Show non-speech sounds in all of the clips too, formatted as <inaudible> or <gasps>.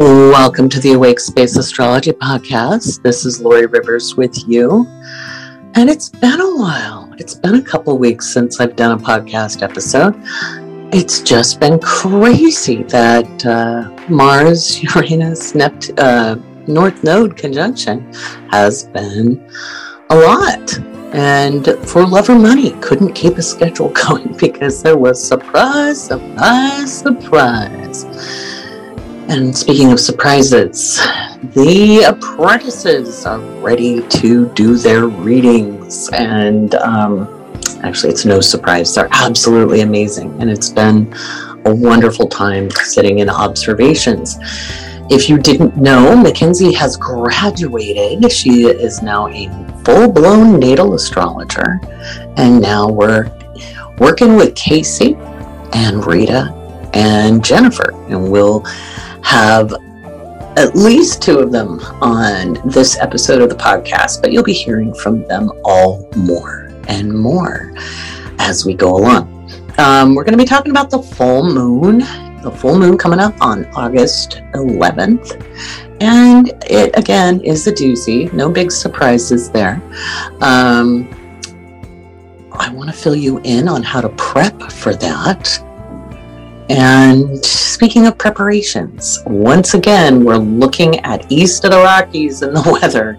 Welcome to the Awake Space Astrology Podcast. This is Laurie Rivers with you. And it's been a while. It's been a couple weeks since I've done a podcast episode. It's just been crazy that uh, Mars, <laughs> Uranus, Nept- uh, North Node conjunction has been a lot. And for love or money, couldn't keep a schedule <laughs> going because there was surprise, surprise, surprise. And speaking of surprises, the apprentices are ready to do their readings. And um, actually, it's no surprise, they're absolutely amazing. And it's been a wonderful time sitting in observations. If you didn't know, Mackenzie has graduated. She is now a full blown natal astrologer. And now we're working with Kaycee and Rita and Jennifer. And we'll have at least two of them on this episode of the podcast, but you'll be hearing from them all more and more as we go along. Um, we're going to be talking about the full moon, the full moon coming up on August 11th. And it again is a doozy, no big surprises there. Um, I want to fill you in on how to prep for that. And speaking of preparations, once again, we're looking at east of the Rockies and the <laughs> weather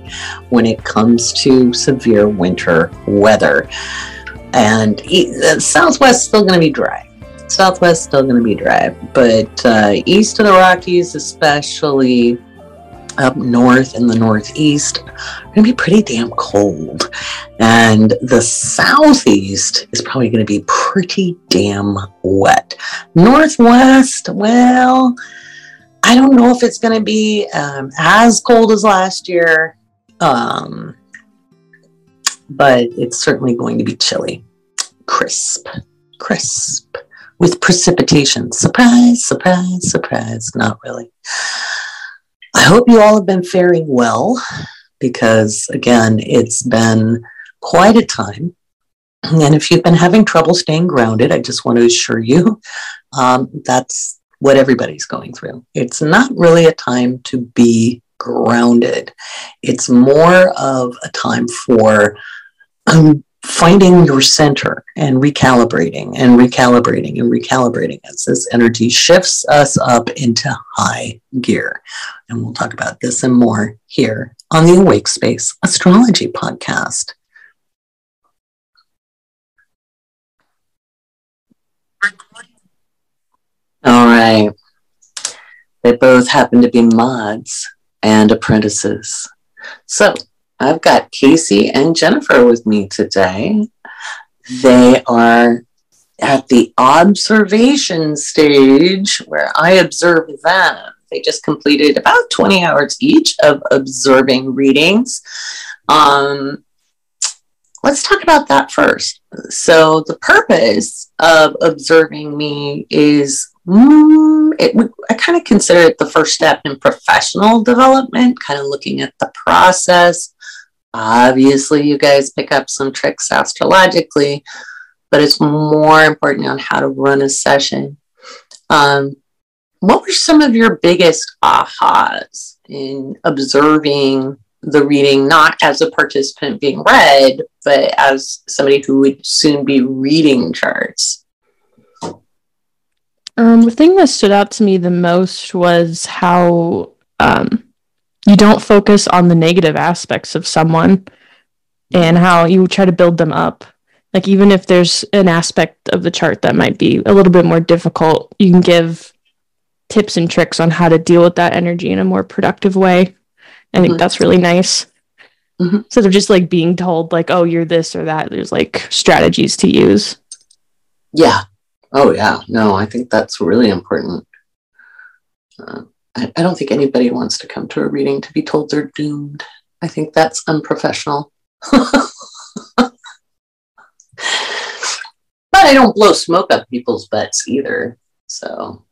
when it comes to severe winter weather. And Southwest still going to be dry. Southwest still going to be dry, but uh, east of the Rockies, especially up north in the northeast are going to be pretty damn cold. And the southeast is probably going to be pretty damn wet. Northwest, well, I don't know if it's going to be um, as cold as last year, um, but it's certainly going to be chilly. Crisp, crisp, with precipitation. Surprise, surprise, surprise. Not really. I hope you all have been faring well because, again, it's been quite a time. And if you've been having trouble staying grounded, I just want to assure you um, that's what everybody's going through. It's not really a time to be grounded, it's more of a time for um, finding your center and recalibrating and recalibrating and recalibrating as this energy shifts us up into high gear. And we'll talk about this and more here on the Awake Space Astrology Podcast. All right. They both happen to be mods and apprentices. So I've got Kaycee and Jennifer with me today. They are at the observation stage where I observe them. They just completed about 20 hours each of observing readings. Um, let's talk about that first. So, the purpose of observing me is mm, it, I kind of consider it the first step in professional development, kind of looking at the process, Obviously, you guys pick up some tricks astrologically, but it's more important on how to run a session. Um, what were some of your biggest ahas in observing the reading, not as a participant being read, but as somebody who would soon be reading charts? Um, the thing that stood out to me the most was how um, you don't focus on the negative aspects of someone and how you try to build them up. Like even if there's an aspect of the chart that might be a little bit more difficult, you can give tips and tricks on how to deal with that energy in a more productive way. I think mm-hmm. that's really nice. Mm-hmm. Instead of just like being told like, oh, you're this or that, there's like strategies to use. Yeah. Oh yeah. No, I think that's really important. Uh, I, I don't think anybody wants to come to a reading to be told they're doomed. I think that's unprofessional. <laughs> but I don't blow smoke up people's butts either. So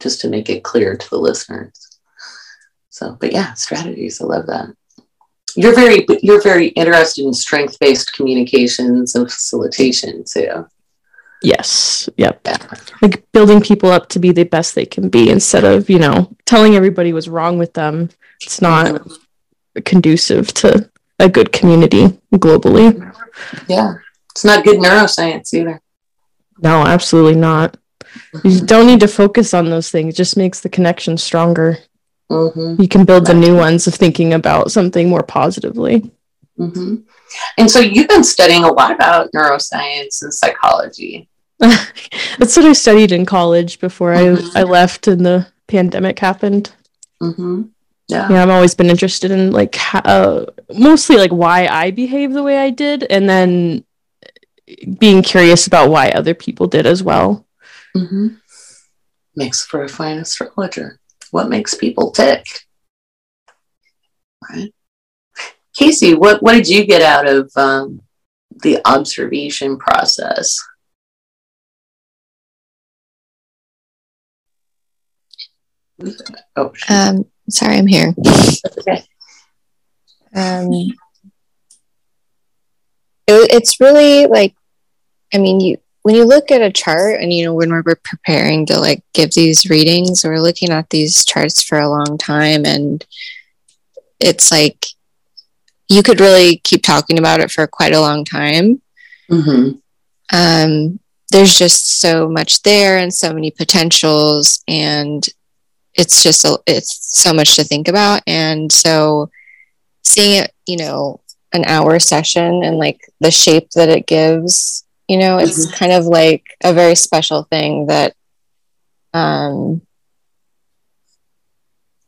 just to make it clear to the listeners. So, but yeah, strategies. I love that. You're very you're very interested in strength based communications and facilitation too. Yes. Yep. Like building people up to be the best they can be instead of, you know, telling everybody what's wrong with them. It's not mm-hmm. conducive to a good community globally. Yeah. It's not good neuroscience either. No, absolutely not. Mm-hmm. You don't need to focus on those things. It just makes the connection stronger. Mm-hmm. You can build the new ones of thinking about something more positively. Mm-hmm. And so you've been studying a lot about neuroscience and psychology. <laughs> That's what I studied in college before mm-hmm. I, I left and the pandemic happened. Mm-hmm. Yeah. yeah, I've always been interested in like uh, mostly like why I behave the way I did, and then being curious about why other people did as well. Mm-hmm. Makes for a fine astrologer. What makes people tick? Right. Kaycee, what, what did you get out of um, the observation process? Oh, um, sorry, I'm here. okay. Um, it, it's really like, I mean, you when you look at a chart, and you know, when we're preparing to like give these readings, we're looking at these charts for a long time, and it's like you could really keep talking about it for quite a long time. Mm-hmm. Um, there's just so much there and so many potentials, and it's just a, it's so much to think about. And so, seeing it, you know, an hour session and like the shape that it gives, you know, it's mm-hmm. kind of like a very special thing that um,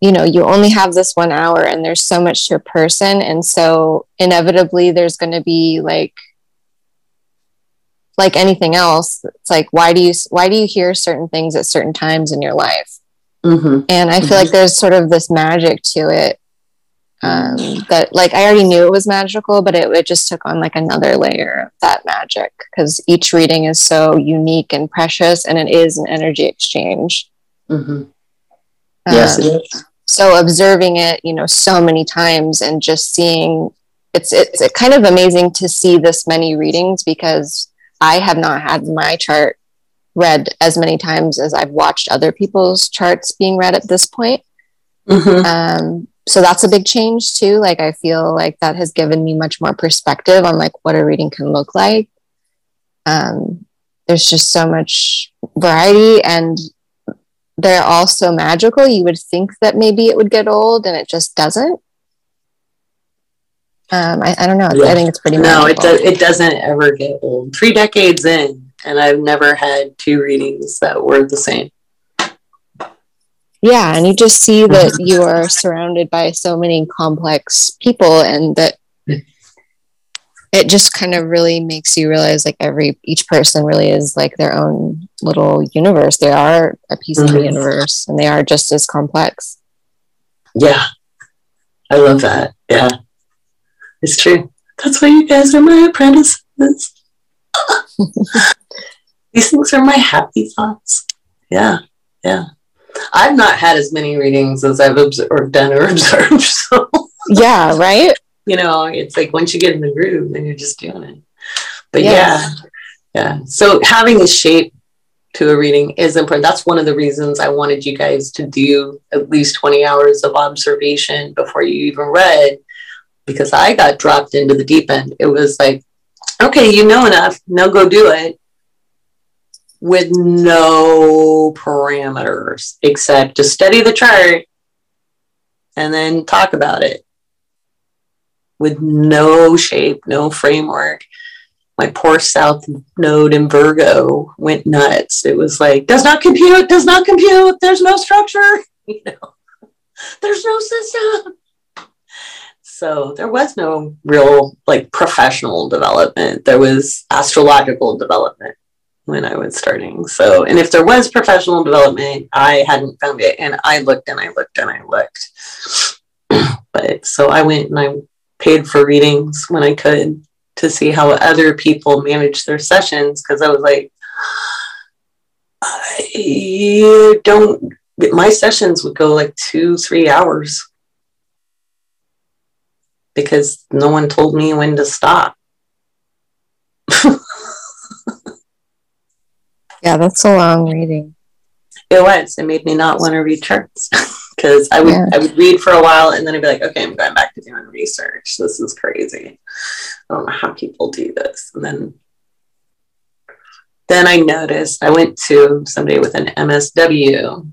you know you only have this one hour and there's so much to a person and so inevitably there's going to be like like anything else it's like why do you why do you hear certain things at certain times in your life mm-hmm. and i feel mm-hmm. like there's sort of this magic to it um, that like i already knew it was magical but it, it just took on like another layer of that magic because each reading is so unique and precious and it is an energy exchange mm-hmm. yes um, it is so observing it you know so many times and just seeing it's it's kind of amazing to see this many readings because i have not had my chart read as many times as i've watched other people's charts being read at this point mm-hmm. um, so that's a big change too like i feel like that has given me much more perspective on like what a reading can look like um, there's just so much variety and they're all so magical. You would think that maybe it would get old, and it just doesn't. Um, I, I don't know. Yeah. I think it's pretty. No, it does. It doesn't ever get old. Three decades in, and I've never had two readings that were the same. Yeah, and you just see that you are surrounded by so many complex people, and that it just kind of really makes you realize like every each person really is like their own little universe. They are a piece mm-hmm. of the mm-hmm. universe and they are just as complex. Yeah. I love that. Yeah. It's true. That's why you guys are my apprentices <laughs> these things are my happy thoughts yeah yeah i've not had as many readings as i've observed, done or <laughs> observed so yeah right you know, it's like once you get in the groove, then you're just doing it. But yes. yeah, yeah. So having a shape to a reading is important. That's one of the reasons I wanted you guys to do at least 20 hours of observation before you even read, because I got dropped into the deep end. It was like, okay, you know enough, now go do it with no parameters except to study the chart and then talk about it with no shape, no framework. My poor South Node in Virgo went nuts. It was like, does not compute, does not compute, there's no structure, <laughs> you know, there's no system. So there was no real like professional development. There was astrological development when I was starting. So, and if there was professional development, I hadn't found it. And I looked and I looked and I looked. <clears throat> but so I went and I paid for readings when I could to see how other people manage their sessions because I was like, I don't, my sessions would go like two, three hours because no one told me when to stop. <laughs> Yeah, that's a long reading. It was. It made me not want to read charts <laughs> because I would yeah. I would read for a while and then I'd be like, okay, I'm going back to doing research. This is crazy. I don't know how people do this. And then then I noticed I went to somebody with an MSW,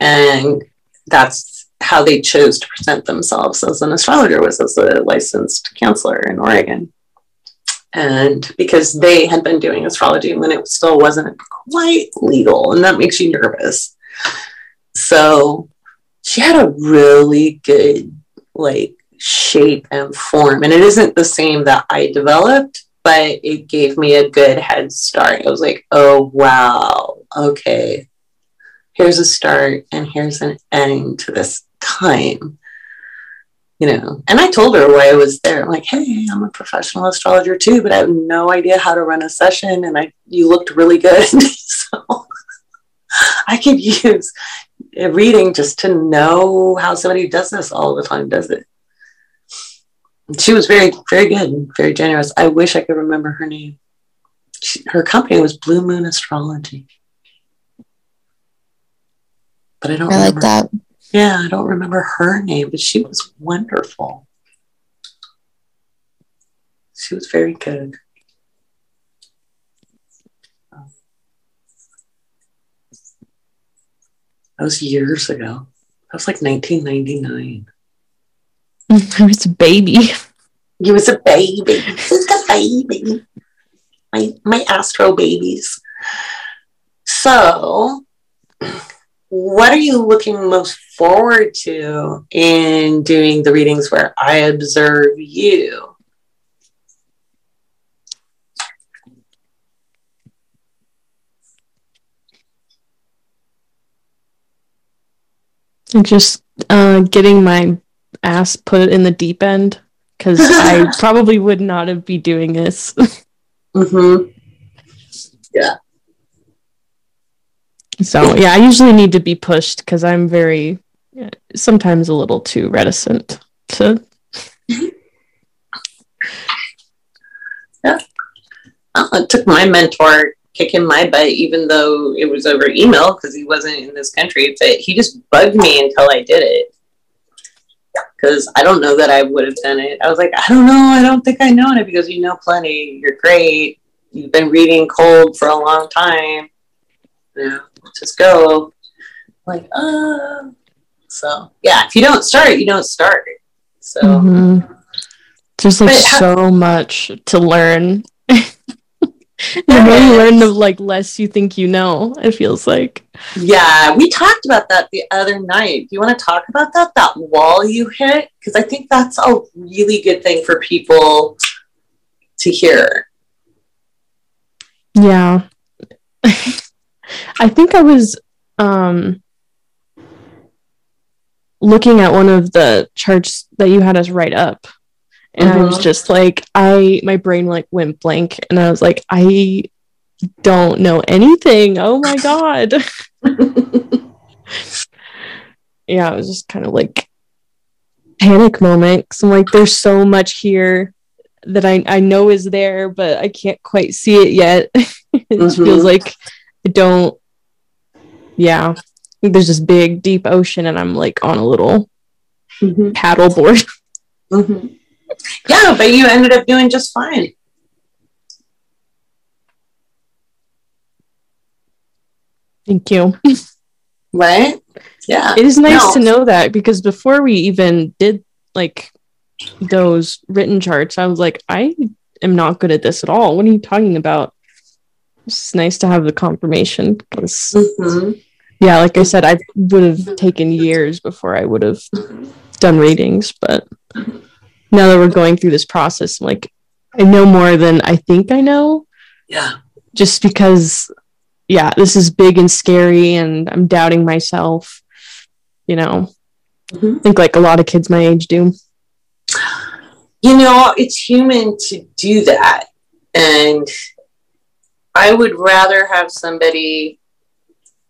and that's how they chose to present themselves as an astrologer was as a licensed counselor in Oregon. And because they had been doing astrology when it still wasn't quite legal, and that makes you nervous. So she had a really good like shape and form. And it isn't the same that I developed, but it gave me a good head start. I was like, oh, wow, okay, here's a start and here's an end to this time. You know, and I told her why I was there. I'm like, hey, I'm a professional astrologer too, but I have no idea how to run a session. And I, you looked really good. <laughs> so I could use a reading just to know how somebody does this all the time does it she was very, very good, and very generous. I wish I could remember her name. She, her company was Blue Moon Astrology. But I don't I remember. like that. Yeah, I don't remember her name, but she was wonderful. She was very good. That was years ago. That was like 1999. <laughs> I was a baby. You was a baby. Just a baby. My my astro babies. So <clears throat> what are you looking most forward to in doing the readings where I observe you? Just uh, getting my ass put in the deep end because I <laughs> probably would not have be doing this. mm-hmm. Yeah. So yeah, I usually need to be pushed because I'm very sometimes a little too reticent to. yeah, oh, it took my mentor kicking my butt, even though it was over email because he wasn't in this country. But he just bugged me until I did it because I don't know that I would have done it. I was like, I don't know. I don't think I know it because you know plenty. You're great. You've been reading cold for a long time. Know, just go. I'm like, uh. So yeah, if you don't start, you don't start. So mm-hmm. there's like so much to learn <laughs> the more you learn, the like less you think you know. It feels like. Yeah, we talked about that the other night. Do you want to talk about that? That wall you hit, because I think that's a really good thing for people to hear. Yeah, I think I was um looking at one of the charts that you had us write up and mm-hmm. I was mm-hmm. just like, I my brain like went blank, and I was like, I don't know anything. Oh my god. <laughs> yeah, it was just kind of like panic moment. Cause I'm like, there's so much here that I, I know is there, but I can't quite see it yet. <laughs> it mm-hmm. feels like don't yeah. There's this big deep ocean and I'm like on a little mm-hmm. paddle board. <laughs> Mm-hmm yeah, but you ended up doing just fine. Thank you. Right? Yeah. It is nice no. to know that because before we even did like those written charts, I was like, I am not good at this at all. What are you talking about? It's nice to have the confirmation because, mm-hmm. yeah, like I said, I would have taken years before I would have done readings, but now that we're going through this process, I'm like, I know more than I think I know. Yeah. Just because, yeah, this is big and scary, and I'm doubting myself. You know, mm-hmm. I think like a lot of kids my age do. You know, it's human to do that. And I would rather have somebody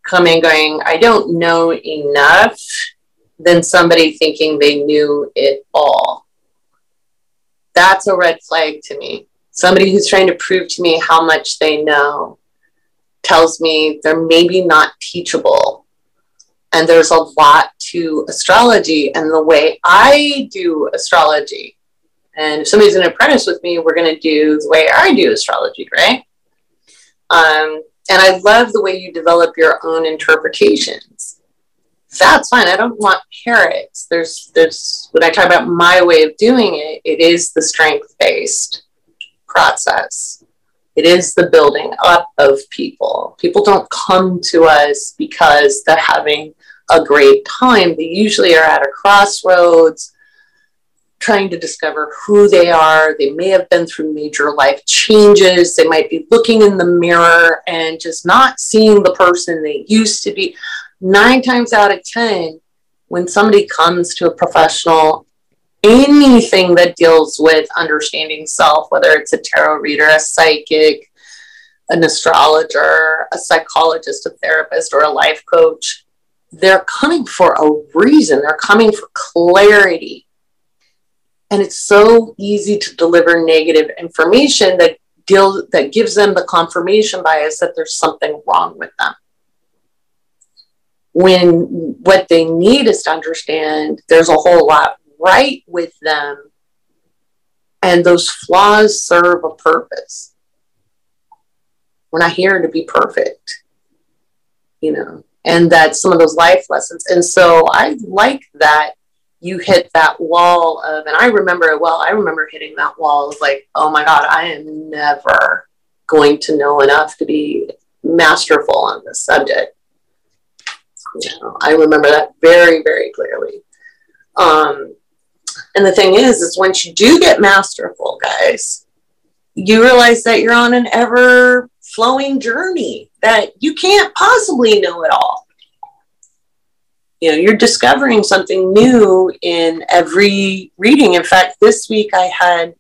come in going, I don't know enough, than somebody thinking they knew it all that's a red flag to me. Somebody who's trying to prove to me how much they know. tells me they're maybe not teachable. And there's a lot to astrology and the way I do astrology. And if somebody's an apprentice with me, we're going to do the way I do astrology, right? Um, and I love the way you develop your own interpretations. That's fine. I don't want parrots. There's, there's, when I talk about my way of doing it, it is the strength based process. It is the building up of people. People don't come to us because they're having a great time. They usually are at a crossroads trying to discover who they are. They may have been through major life changes. They might be looking in the mirror and just not seeing the person they used to be. Nine times out of 10, when somebody comes to a professional, anything that deals with understanding self, whether it's a tarot reader, a psychic, an astrologer, a psychologist, a therapist, or a life coach, they're coming for a reason. They're coming for clarity and it's so easy to deliver negative information that deal that gives them the confirmation bias that there's something wrong with them. When what they need is to understand there's a whole lot right with them and those flaws serve a purpose. We're not here to be perfect you know and that some of those life lessons. And so i like that you hit that wall of, and I remember it well, I remember hitting that wall of like, oh my God, I am never going to know enough to be masterful on this subject. You know, I remember that very, very clearly. Um, and the thing is, is once you do get masterful, guys, you realize that you're on an ever flowing journey that you can't possibly know it all you know you're discovering something new in every reading. In fact this week i had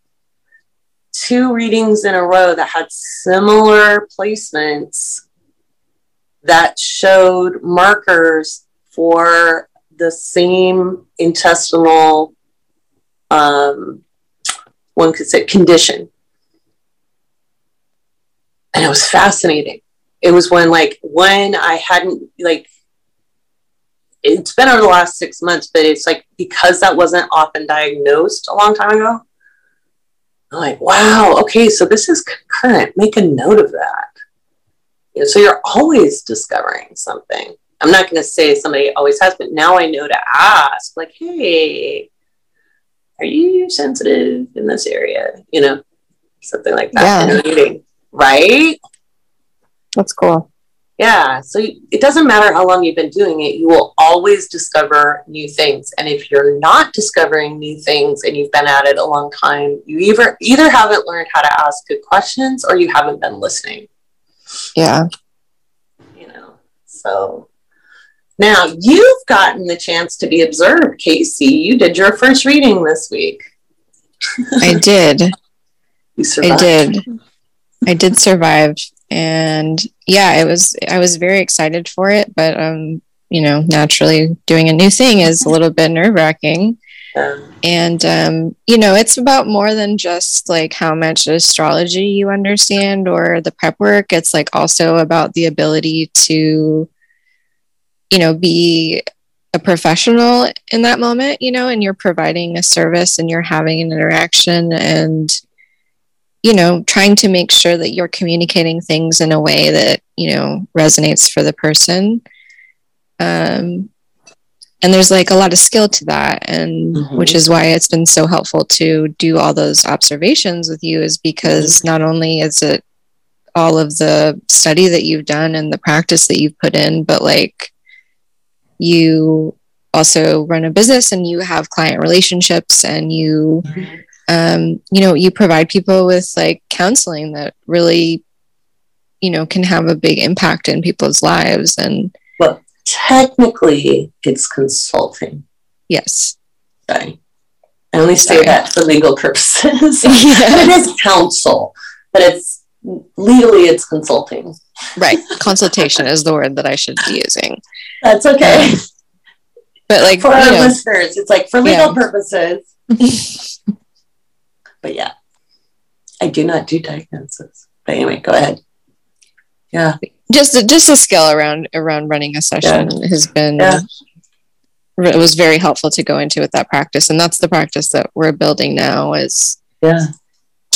two readings in a row that had similar placements that showed markers for the same intestinal um, one could say condition. And it was fascinating. It was when like when i hadn't like it's been over the last six months, but it's like because that wasn't often diagnosed a long time ago. I'm like, wow, okay, so this is concurrent. Make a note of that. You know, so you're always discovering something. I'm not going to say somebody always has, but now I know to ask, like, hey, are you sensitive in this area? You know, something like that yeah. in a meeting, right? That's cool. Yeah. So it doesn't matter how long you've been doing it, you will always discover new things. And if you're not discovering new things and you've been at it a long time, you either either haven't learned how to ask good questions or you haven't been listening. Yeah. You know. So now you've gotten the chance to be observed, Kaycee. You did your first reading this week. I did. <laughs> I did. I did survive and yeah it was i was very excited for it but um you know naturally doing a new thing is a <laughs> little bit nerve wracking and um you know it's about more than just like how much astrology you understand or the prep work. It's like also about the ability to you know be a professional in that moment you know and you're providing a service and you're having an interaction and you know, trying to make sure that you're communicating things in a way that, you know, resonates for the person. Um, and there's like a lot of skill to that. And mm-hmm. which is why it's been so helpful to do all those observations with you, is because mm-hmm. not only is it all of the study that you've done and the practice that you've put in, but like you also run a business and you have client relationships and you mm-hmm um, you know, you provide people with like counseling that really, you know, can have a big impact in people's lives. And well, technically, it's consulting. Yes. Sorry. I only say Sorry. that for legal purposes. <laughs> yeah. it is counsel, but it's legally it's consulting. Right. Consultation is the word that I should be using. That's okay. Um, but like for our know, listeners, it's like for legal yeah. purposes. <laughs> But yeah, I do not do diagnosis. But anyway, go ahead. yeah. Just just a skill around around running a session yeah. has been yeah. it was very helpful to go into with that practice, and that's the practice that we're building now. Is yeah,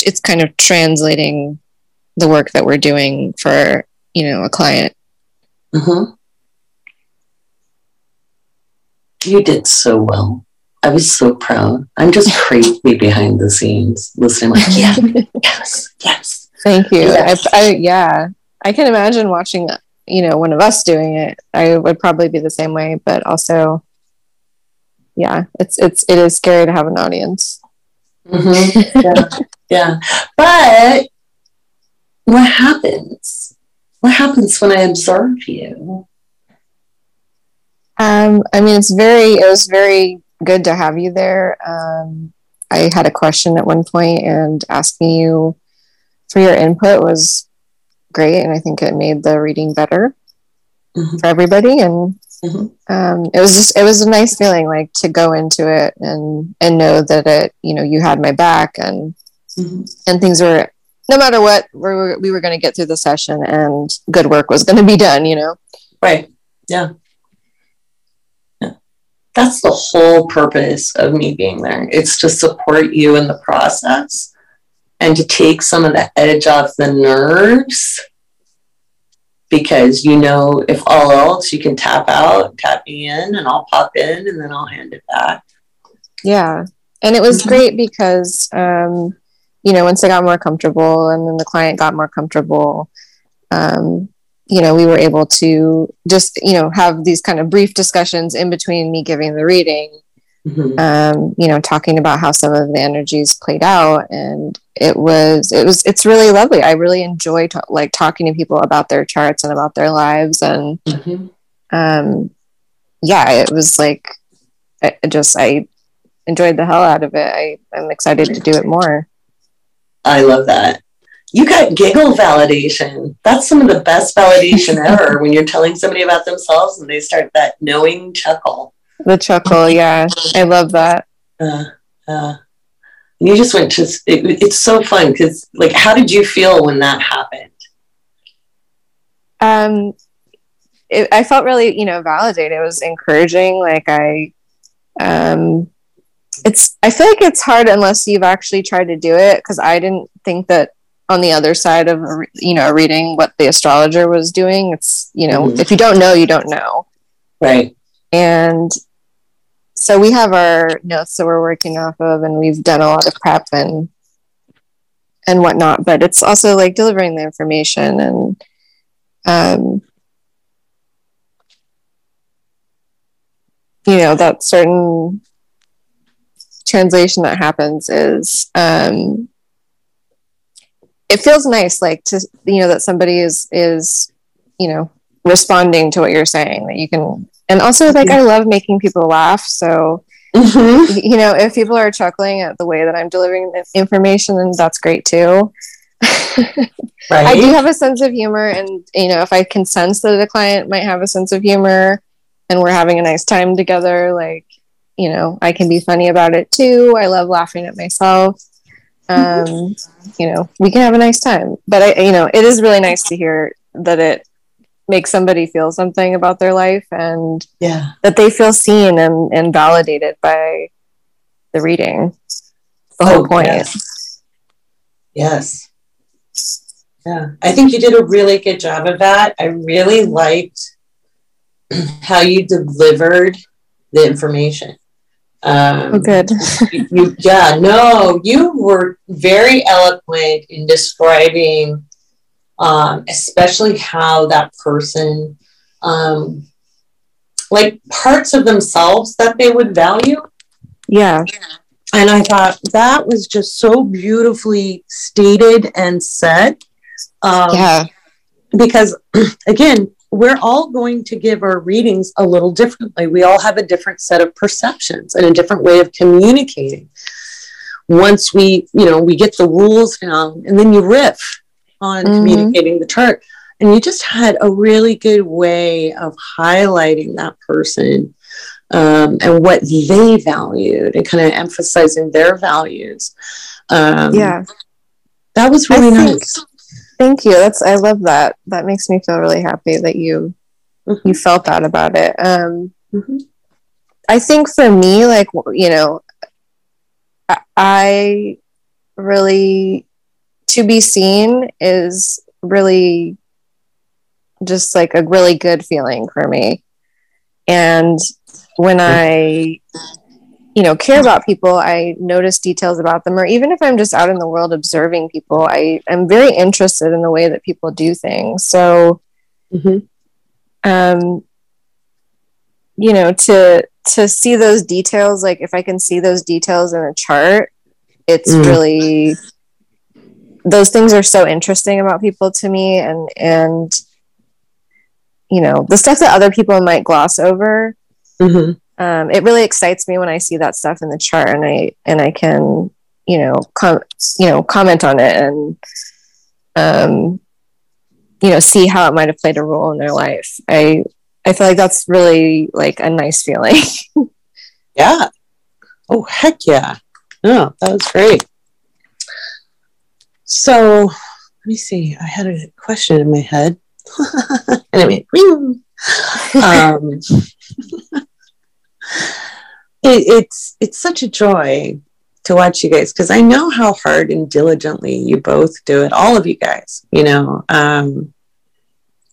it's kind of translating the work that we're doing for you know a client. Mm-hmm. You did so well. I was so proud. I'm just <laughs> crazy behind the scenes listening, like, yeah, <laughs> yes, yes. Thank you. Yes. I, I, yeah, I can imagine watching, you know, one of us doing it. I would probably be the same way, but also, yeah, it's it's it is scary to have an audience. Mm-hmm. <laughs> Yeah, yeah. But what happens? What happens when I observe you? Um, I mean, it's very, it was very good to have you there. Um, I had a question at one point, and asking you for your input was great, and I think it made the reading better mm-hmm. for everybody. And mm-hmm. um, it was just, it was a nice feeling, like to go into it and and know that it, you know, you had my back, and mm-hmm. and things were, no matter what, we were we were going to get through the session, and good work was going to be done. You know, right? Yeah that's the whole purpose of me being there. It's to support you in the process and to take some of the edge off the nerves because you know if all else you can tap out, tap me in, and I'll pop in and then I'll hand it back. Yeah. And it was mm-hmm. great because um, you know, once I got more comfortable and then the client got more comfortable, um, you know, we were able to just, you know, have these kind of brief discussions in between me giving the reading, mm-hmm. um, you know, talking about how some of the energies played out. And it was, it was, it's really lovely. I really enjoy like talking to people about their charts and about their lives. And, mm-hmm. um, yeah, it was like, I just, I enjoyed the hell out of it. I, I'm excited to do it more. I love that you got giggle validation. That's some of the best validation <laughs> ever when you're telling somebody about themselves and they start that knowing chuckle. The chuckle, yeah. I love that. Uh, uh, you just went to, it, it's so fun because, like, how did you feel when that happened? Um, it, I felt really, you know, validated. It was encouraging. Like, I, um, it's, I feel like it's hard unless you've actually tried to do it because I didn't think that on the other side of you know reading what the astrologer was doing it's you know mm-hmm. if you don't know you don't know right and so we have our notes that we're working off of and we've done a lot of prep and and whatnot but it's also like delivering the information and um you know that certain translation that happens is um it feels nice like to you know that somebody is is you know responding to what you're saying that you can and also like i love making people laugh so mm-hmm. you know if people are chuckling at the way that i'm delivering information then that's great too right. <laughs> i do have a sense of humor and you know if i can sense that a client might have a sense of humor and we're having a nice time together like you know i can be funny about it too i love laughing at myself um, you know, we can have a nice time. But I, you know, it is really nice to hear that it makes somebody feel something about their life and yeah, that they feel seen and, and validated by the reading. The whole oh, point. Yes. yes. Yeah, I think you did a really good job of that. I really liked <clears throat> how you delivered the information. Um, oh, good. you, yeah, no, you were very eloquent in describing, um, especially how that person, um, like parts of themselves that they would value. Yeah. And I thought that was just so beautifully stated and said. Um, yeah. Because <clears throat> again, we're all going to give our readings a little differently. We all have a different set of perceptions and a different way of communicating. Once we, you know, we get the rules down and then you riff on mm-hmm. communicating the chart. And you just had a really good way of highlighting that person um, and what they valued and kind of emphasizing their values. Um, yeah. That was really nice. Thank you. That's I love that. That makes me feel really happy that you mm-hmm. you felt that about it. Um, mm-hmm. I think for me, like you know, I really to be seen is really just like a really good feeling for me. And when I you know care about people i notice details about them or even if i'm just out in the world observing people i am very interested in the way that people do things so mm-hmm. um you know to to see those details like if i can see those details in a chart it's mm. really those things are so interesting about people to me and and you know the stuff that other people might gloss over mm-hmm. Um, it really excites me when i see that stuff in the chart and i and i can you know com- you know comment on it and um you know see how it might have played a role in their life. I i feel like that's really like a nice feeling. <laughs> Yeah. Oh heck yeah. No that was great. So let me see. I had a question in my head, <laughs> and went, <laughs> um, it, it's it's such a joy to watch you guys because I know how hard and diligently you both do it. All of you guys, you know. Um,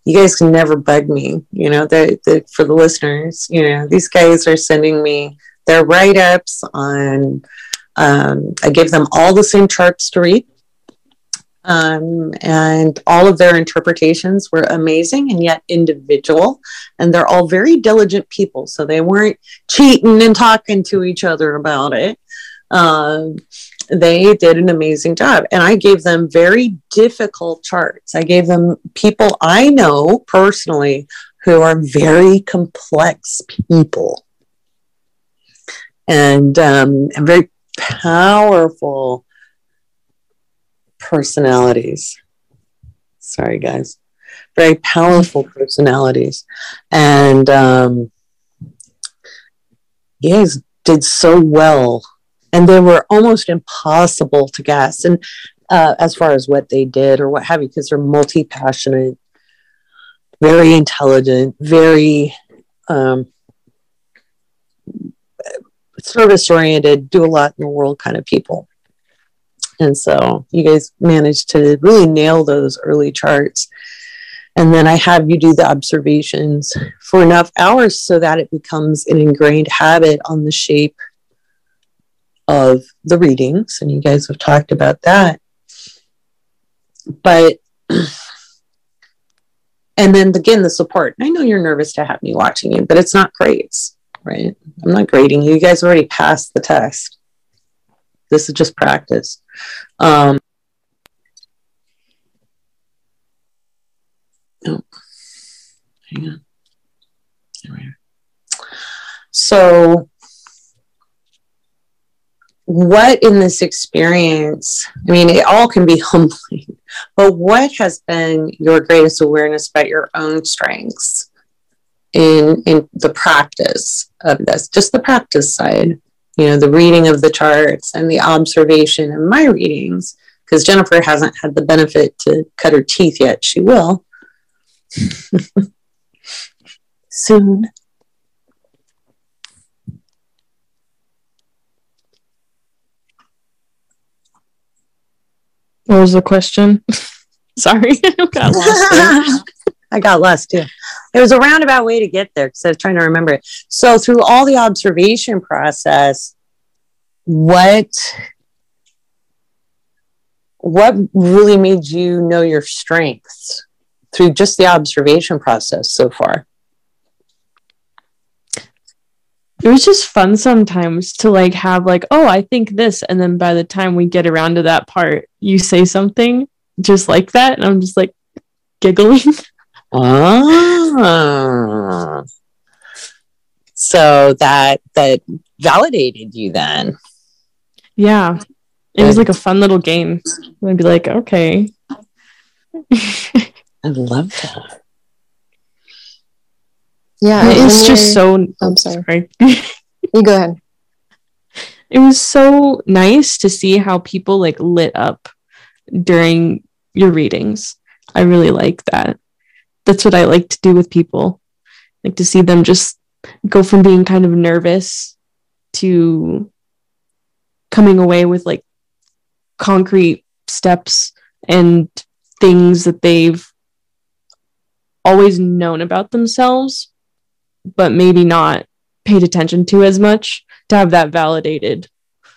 you guys can never bug me, you know. The, the for the listeners, you know, these guys are sending me their write ups on. Um, I give them all the same charts to read um, and all of their interpretations were amazing and yet individual. And they're all very diligent people. So they weren't cheating and talking to each other about it. Um, they did an amazing job. And I gave them very difficult charts. I gave them people I know personally who are very complex people and, um, and very powerful personalities. Sorry, guys. Very powerful personalities. And um, guys did so well. And they were almost impossible to guess. And uh, as far as what they did or what have you, because they're multi passionate, very intelligent, very um, service oriented, do a lot in the world kind of people. And so you guys managed to really nail those early charts. And then I have you do the observations for enough hours so that it becomes an ingrained habit on the shape of the readings. And you guys have talked about that. But, and then again, the support. I know you're nervous to have me watching you, but it's not grades, right? I'm not grading you. You guys already passed the test. This is just practice. Um, oh, hang on. There we are. So, what in this experience, I mean, it all can be <laughs> humbling, but what has been your greatest awareness about your own strengths in, in the practice of this, just the practice side? You know, the reading of the charts and the observation in my readings, because Jennifer hasn't had the benefit to cut her teeth yet. She will <laughs> soon. What was the question? <laughs> Sorry, <laughs> I got lost. I got lost too. It was a roundabout way to get there because I was trying to remember it. So through all the observation process, what what really made you know your strengths through just the observation process so far? It was just fun sometimes to like have like, oh, I think this, and then by the time we get around to that part, you say something just like that, and I'm just like giggling. <laughs> Ah. So that that validated you then. Yeah. It was like a fun little game. I'd be like, okay. <laughs> I love that. Yeah. It's just so I'm sorry. sorry. <laughs> you go ahead. It was so nice to see how people like lit up during your readings. I really like that. That's what I like to do with people. like to see them just go from being kind of nervous to coming away with like concrete steps and things that they've always known about themselves, but maybe not paid attention to as much. To have that validated, I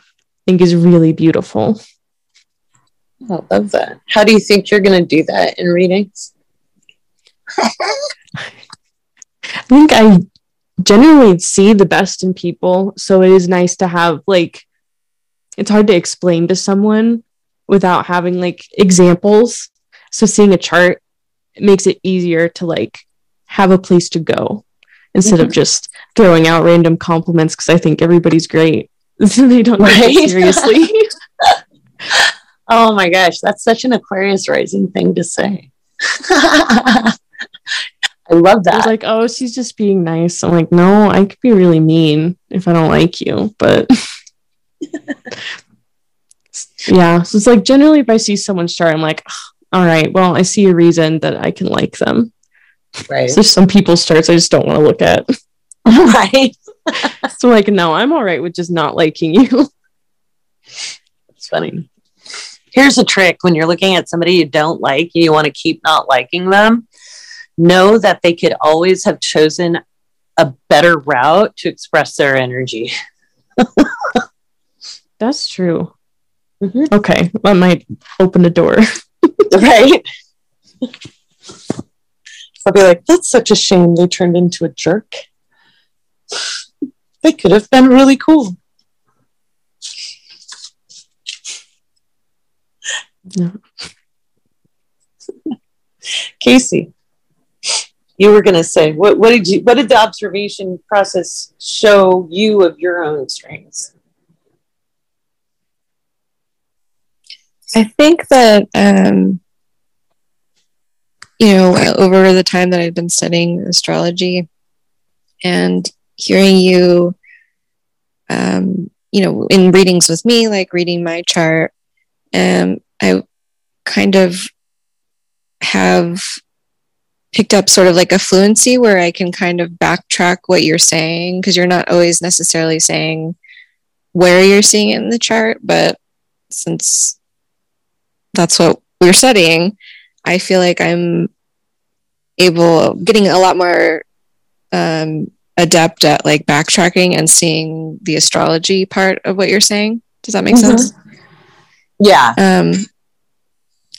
think is really beautiful. I love that. How do you think you're going to do that in readings? <laughs> I think I generally see the best in people. So it is nice to have, like, it's hard to explain to someone without having like examples. So seeing a chart makes it easier to like have a place to go instead mm-hmm. of just throwing out random compliments because I think everybody's great. <laughs> they don't right? take it seriously. <laughs> oh my gosh, that's such an Aquarius rising thing to say. I love that. like, oh, she's just being nice. I'm like, no, I could be really mean if I don't like you, but <laughs> yeah. So it's like generally if I see someone chart, I'm like, all right, well, I see a reason that I can like them. Right. So some people's charts I just don't want to look at. <laughs> right. <laughs> so like, no, I'm all right with just not liking you. It's funny. Here's a trick when you're looking at somebody you don't like, you want to keep not liking them. Know that they could always have chosen a better route to express their energy. <laughs> That's true. Mm-hmm. Okay, that might open a door. <laughs> right? I'll be like, that's such a shame they turned into a jerk. They could have been really cool. No. Kaycee, you were going to say what? What did you? What did the observation process show you of your own strengths? I think that, um, you know, over the time that I've been studying astrology and hearing you, um, you know, in readings with me, like reading my chart, um, I kind of have picked up sort of like a fluency where I can kind of backtrack what you're saying because you're not always necessarily saying where you're seeing it in the chart, but since that's what we're studying, I feel like I'm able getting a lot more um, adept at like backtracking and seeing the astrology part of what you're saying. Does that make mm-hmm. sense? Yeah. Um,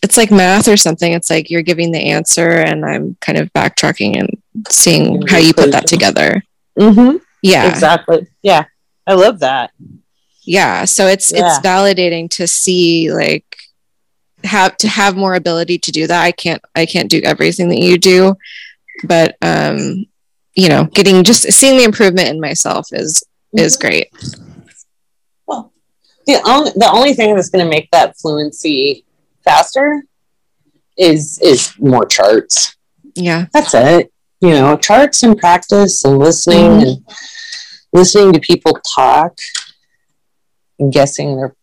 it's like math or something. It's like you're giving the answer, and I'm kind of backtracking and seeing how you put that together. Mm-hmm. Yeah, exactly. Yeah, I love that. Yeah, so it's yeah. it's validating to see like have to have more ability to do that. I can't I can't do everything that you do, but um, you know, getting just seeing the improvement in myself is is mm-hmm. great. Well, the only the only thing that's going to make that fluency faster is is more charts. Yeah, that's it. You know, charts and practice and listening mm-hmm. and listening to people talk and guessing their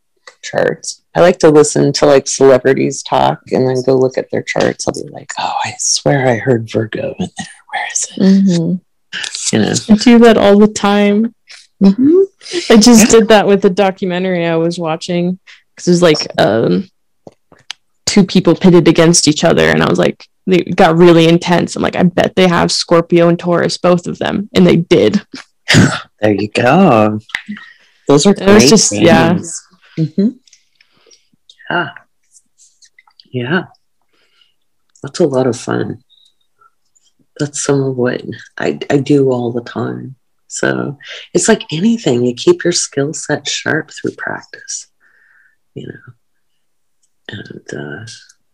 charts. I like to listen to like celebrities talk and then go look at their charts. I'll be like, oh, I swear I heard Virgo in there. Where is it? Mm-hmm. You know, I do that all the time. Mm-hmm. I just yeah. did that with the documentary I was watching because it was like um, two people pitted against each other, and I was like, they got really intense. I'm like, I bet they have Scorpio and Taurus, both of them, and they did. <laughs> there you go. Those are. It was just games. yeah. Mm-hmm. Yeah. Yeah. That's a lot of fun. That's some of what I, I do all the time. So it's like anything, you keep your skill set sharp through practice, you know. And uh,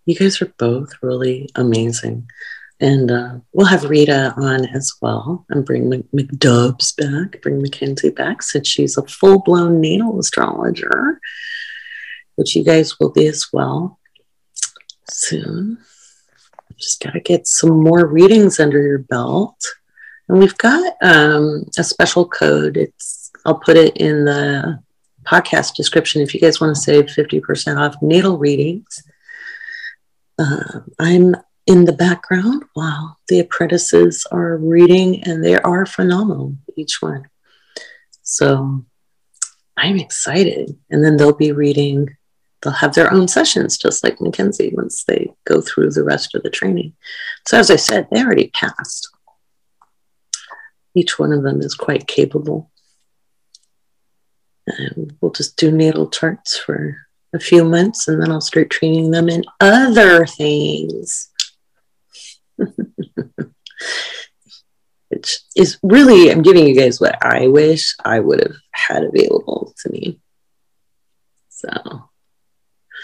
you guys are both really amazing. And uh, we'll have Rita on as well and bring McDubs back, bring Mackenzie back since she's a full blown natal astrologer which you guys will be as well soon. Just got to get some more readings under your belt. And we've got um, a special code. It's I'll put it in the podcast description if you guys want to save 50% off natal readings. uh, I'm in the background while the apprentices are reading, and they are phenomenal, each one. So I'm excited. And then they'll be reading, they'll have their own sessions, just like Mackenzie, once they go through the rest of the training. So, as I said, they already passed. Each one of them is quite capable. And we'll just do natal charts for a few months and then I'll start training them in other things. <laughs> Which is really, I'm giving you guys what I wish I would have had available to me. So,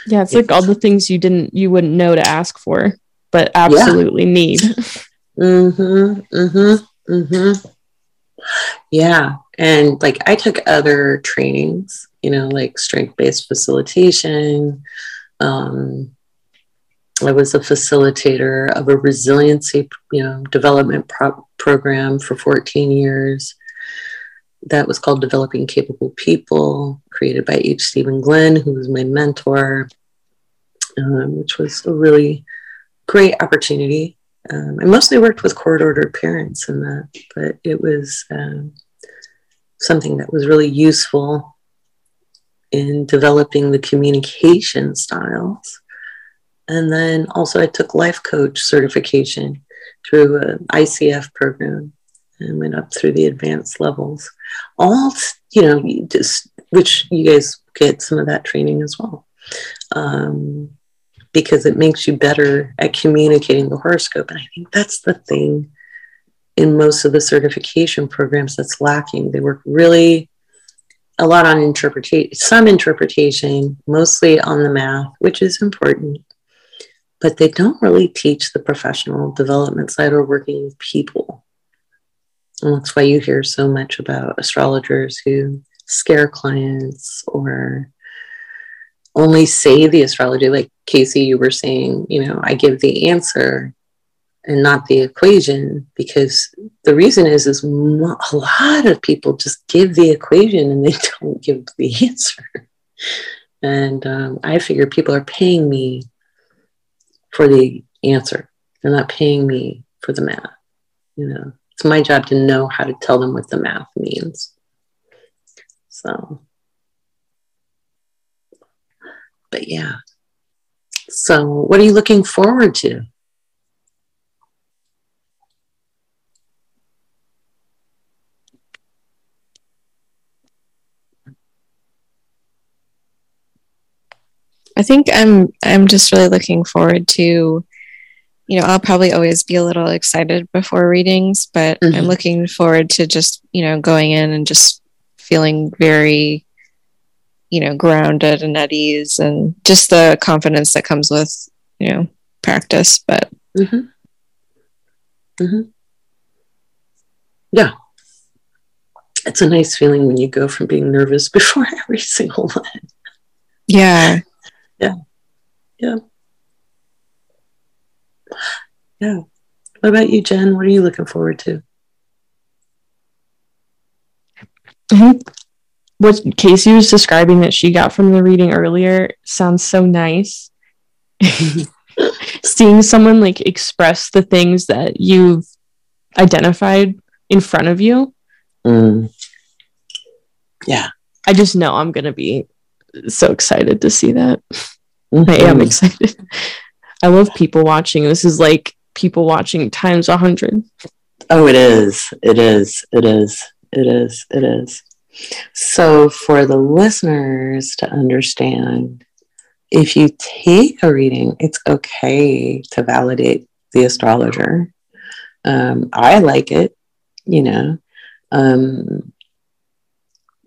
yeah, it's, it's like all the things you didn't, you wouldn't know to ask for, but absolutely yeah. need. <laughs> mm-hmm, mm-hmm, mm-hmm. Yeah. And like I took other trainings, you know, like strength based facilitation. Um, I was a facilitator of a resiliency, you know, development pro- program for 14 years. That was called Developing Capable People, created by H. Stephen Glenn, who was my mentor, um, which was a really great opportunity um, I mostly worked with court ordered parents in that, but it was um, something that was really useful in developing the communication styles. And then also, I took life coach certification through an ICF program and went up through the advanced levels. All, you know, just which you guys get some of that training as well. Um, because it makes you better at communicating the horoscope. And I think that's the thing in most of the certification programs that's lacking. They work really a lot on interpretation, some interpretation, mostly on the math, which is important, but they don't really teach the professional development side or working with people. And that's why you hear so much about astrologers who scare clients or only say the astrology, like Kaycee, you were saying, you know, I give the answer and not the equation because the reason is is a lot of people just give the equation and they <laughs> don't give the answer. And um, i figure people are paying me for the answer. They're not paying me for the math you know. It's my job to know how to tell them what the math means. So but yeah. So, what are you looking forward to? I think I'm I'm just really looking forward to you know, I'll probably always be a little excited before readings, but mm-hmm. I'm looking forward to just, you know, going in and just feeling very you know grounded and at ease and just the confidence that comes with you know practice but mm-hmm. Mm-hmm. yeah. It's a nice feeling when you go from being nervous <laughs> before every single one. Yeah. Yeah. Yeah. Yeah. What about you jen? What are you looking forward to? Mm-hmm what Kaycee was describing that she got from the reading earlier sounds so nice. <laughs> Seeing someone like express the things that you've identified in front of you. Mm. Yeah. I just know I'm going to be so excited to see that. Mm-hmm. I am excited. I love people watching. This is like people watching times a hundred. Oh, it is. It is. It is. It is. It is. So, for the listeners to understand, if you take a reading, it's okay to validate the astrologer. Um, I like it, you know, um,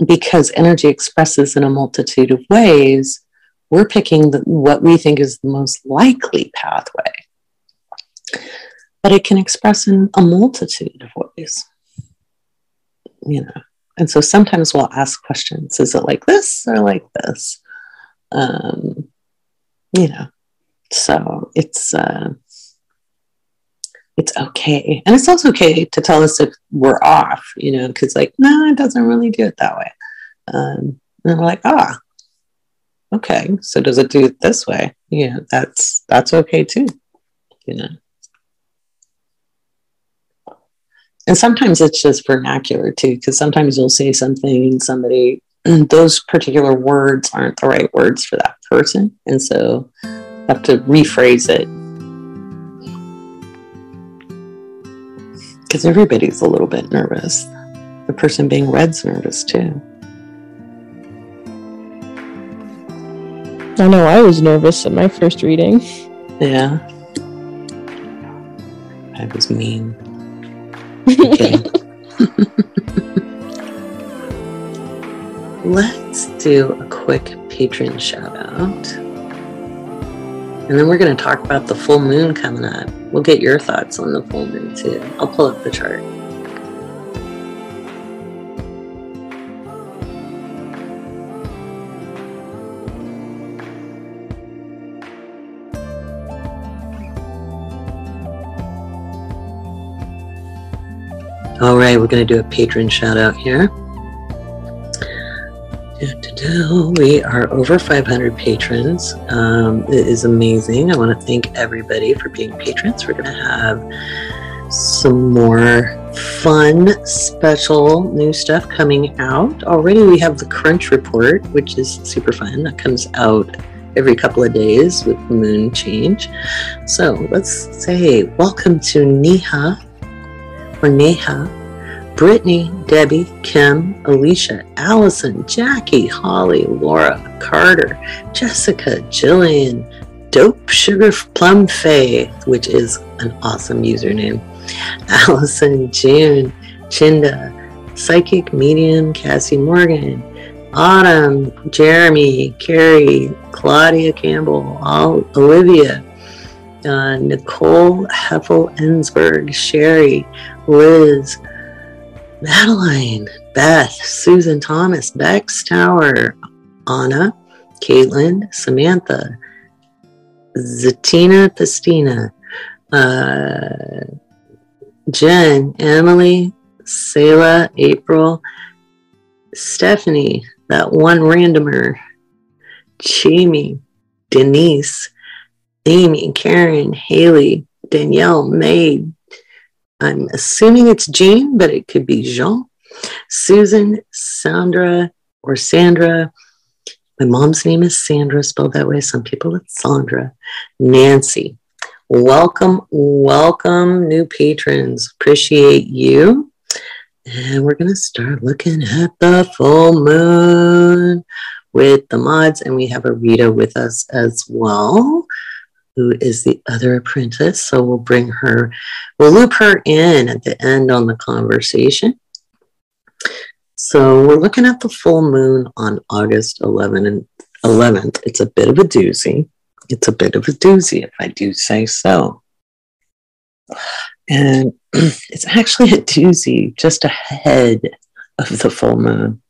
because energy expresses in a multitude of ways. We're picking the, what we think is the most likely pathway, but it can express in a multitude of ways, you know. And so sometimes we'll ask questions Is it like this or like this? Um, you know, so it's, uh, it's okay. And it's also okay to tell us if we're off, you know, because like, no, it doesn't really do it that way. Um, and we're like, ah, okay, so does it do it this way? Yeah, that's that's okay too. You know. And sometimes it's just vernacular too, because sometimes you'll say something and somebody <clears throat> those particular words aren't the right words for that person. And so you have to rephrase it. Because everybody's a little bit nervous. The person being read's nervous too. I know I was nervous at my first reading. Yeah. I was mean. <laughs> Let's do a quick patron shout out. And then we're going to talk about the full moon coming up. We'll get your thoughts on the full moon too. I'll pull up the chart. All right, we're going to do a patron shout out here. We are over 500 patrons. Um, it is amazing. I want to thank everybody for being patrons. We're going to have some more fun, special new stuff coming out. Already, we have the Crunch Report, which is super fun. That comes out every couple of days with the moon change. So let's say welcome to Niha or Neha Brittany, Debbie, Kim, Alicia, Allison, Jackie, Holly, Laura, Carter, Jessica, Jillian, Dope Sugar Plum Faye, which is an awesome username, <laughs> Allison, June, Chinda, Psychic Medium, Cassie Morgan, Autumn, Jeremy, Carrie, Claudia Campbell, Olivia, uh, Nicole Heffel Ensberg, Sherry, Liz, Madeline, Beth, Susan Thomas, Bex Tower, Anna, Caitlin, Samantha, Zatina Pastina, uh, Jen, Emily, Selah, April, Stephanie, that one randomer, Jamie, Denise, Amy, Karen, Haley, Danielle, Maid, I'm assuming it's Jean, but it could be Jean, Susan, Sandra, or Sandra. My mom's name is Sandra, spelled that way. Some people it's Sandra. Nancy. Welcome, welcome, new patrons. Appreciate you. And we're going to start looking at the full moon with the mods. And we have a Rita with us as well who is the other apprentice. So we'll bring her, we'll loop her in at the end on the conversation. So we're looking at the full moon on August 11 and 11th. It's a bit of a doozy. It's a bit of a doozy, if I do say so. And <clears throat> it's actually a doozy just ahead of the full moon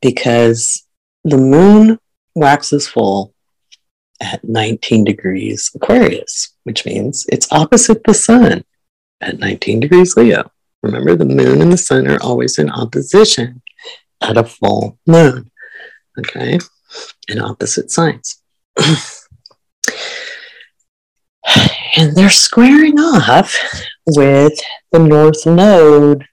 because the moon waxes full at 19 degrees Aquarius, which means it's opposite the sun at 19 degrees Leo. Remember, the moon and the sun are always in opposition at a full moon, okay, in opposite signs. <clears throat> and they're squaring off with the north node